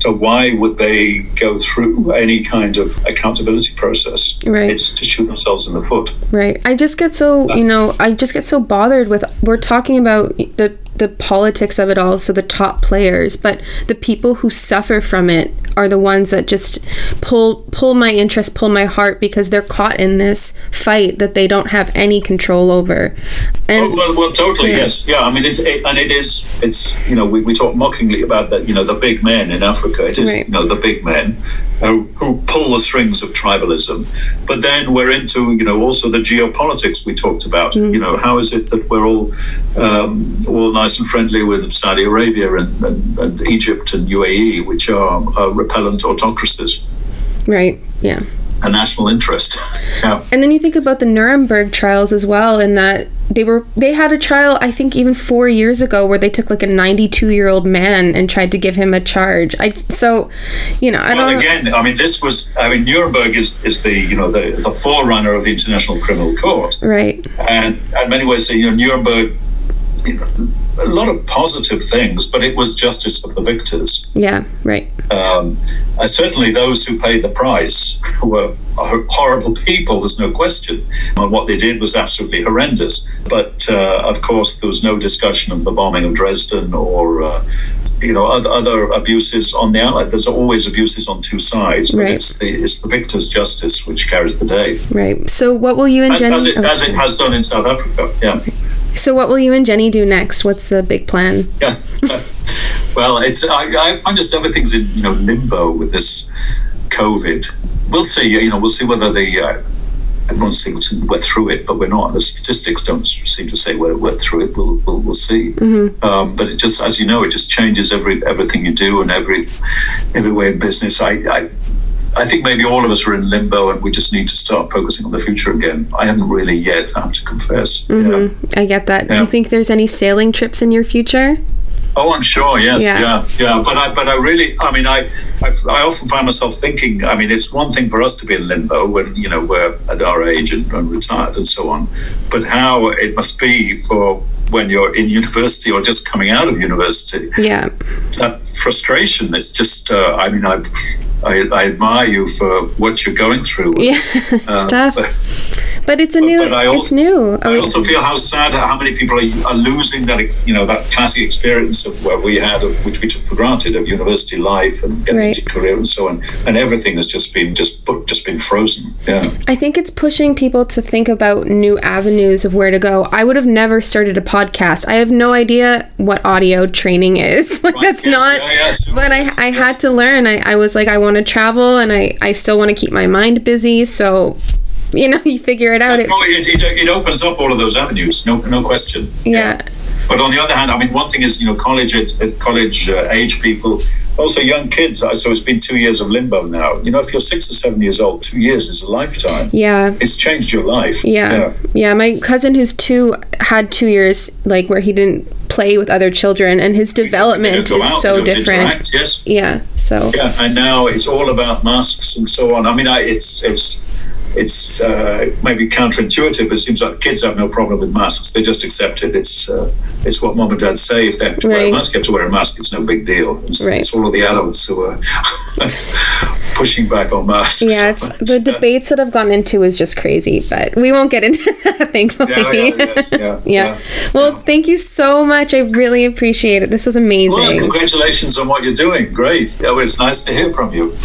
So why would they go through any kind of accountability process? Right. It's to shoot themselves in the foot. Right. I just get so you know I just get so bothered with we're talking about the the politics of it all, so the top players, but the people who suffer from it are the ones that just pull pull my interest, pull my heart because they're caught in this fight that they don't have any control over. And well, well, well totally, yeah. yes, yeah. I mean, it's it, and it is it's you know we, we talk mockingly about that you know the big men in Africa. It is right. you know the big men who, who pull the strings of tribalism, but then we're into you know also the geopolitics we talked about. Mm. You know how is it that we're all um, all nice and friendly with Saudi Arabia and, and, and Egypt and UAE, which are, are repellent autocracies. Right. Yeah. A national interest. Yeah. And then you think about the Nuremberg trials as well, in that they were they had a trial I think even four years ago where they took like a 92 year old man and tried to give him a charge. I so, you know, I well, don't. again, I mean, this was I mean, Nuremberg is is the you know the the forerunner of the International Criminal Court, right? And in many ways, you know, Nuremberg you know, a lot of positive things, but it was justice of the victors. Yeah, right. Um, certainly, those who paid the price were horrible people. There's no question. And what they did was absolutely horrendous. But uh, of course, there was no discussion of the bombing of Dresden or. Uh, you know, other, other abuses on the outlet. There's always abuses on two sides, but right. it's the it's the victor's justice which carries the day. Right. So, what will you and as, Jenny? As it, oh, as it has done in South Africa. Yeah. So, what will you and Jenny do next? What's the big plan? Yeah. (laughs) well, it's I, I find just everything's in you know limbo with this COVID. We'll see. You know, we'll see whether the uh, everyone thinks we're through it, but we're not. The statistics don't seem to say we're, we're through it. We'll we'll, we'll see. Mm-hmm. Um, but it just, as you know, it just changes every everything you do and every every way in business. I, I I think maybe all of us are in limbo and we just need to start focusing on the future again. I haven't really yet, I have to confess. Mm-hmm. Yeah. I get that. Yeah. Do you think there's any sailing trips in your future? Oh, I'm sure. Yes, yeah, yeah. yeah. But I, but I really, I mean, I, I, I, often find myself thinking. I mean, it's one thing for us to be in limbo when you know we're at our age and, and retired and so on, but how it must be for when you're in university or just coming out of university. Yeah, that frustration is just. Uh, I mean, I I, I, admire you for what you're going through. Yeah, (laughs) it's uh, tough. But, but, it's a new. But I also, it's new. I also feel how sad how many people are, are, losing that you know that classic experience of where we had, of, which we took for granted, of university life and getting right. into career and so on, and everything has just been just put, just been frozen. Yeah. I think it's pushing people to think about new avenues of where to go. I would have never started a podcast. I have no idea what audio training is. (laughs) like right, that's yes, not. Yeah, yeah, sure, but yes, I I yes. had to learn. I I was like I want want to travel and I, I still want to keep my mind busy. So, you know, (laughs) you figure it out. It, it, it, opens up all of those avenues, no, no question. Yeah. yeah. But on the other hand, I mean, one thing is, you know, college, college uh, age people, also young kids. So it's been two years of limbo now. You know, if you're six or seven years old, two years is a lifetime. Yeah. It's changed your life. Yeah. Yeah. yeah my cousin who's two had two years, like, where he didn't play with other children and his development is so different yes yeah so yeah and now it's all about masks and so on i mean I, it's it's it's uh, maybe counterintuitive, but it seems like kids have no problem with masks. They just accept it. It's uh, it's what mom and dad say. If they have to wear a mask, you have to wear a mask. It's no big deal. It's, Right. it's all of the adults who are (laughs) pushing back on masks. Yeah, it's (laughs) the debates that I've gotten into is just crazy, but we won't get into (laughs) that, thankfully. Yeah, yeah, yes, yeah, Yeah. Well, thank you so much. I really appreciate it. This was amazing. Well, congratulations on what you're doing. Great. Yeah, it's nice to hear from you.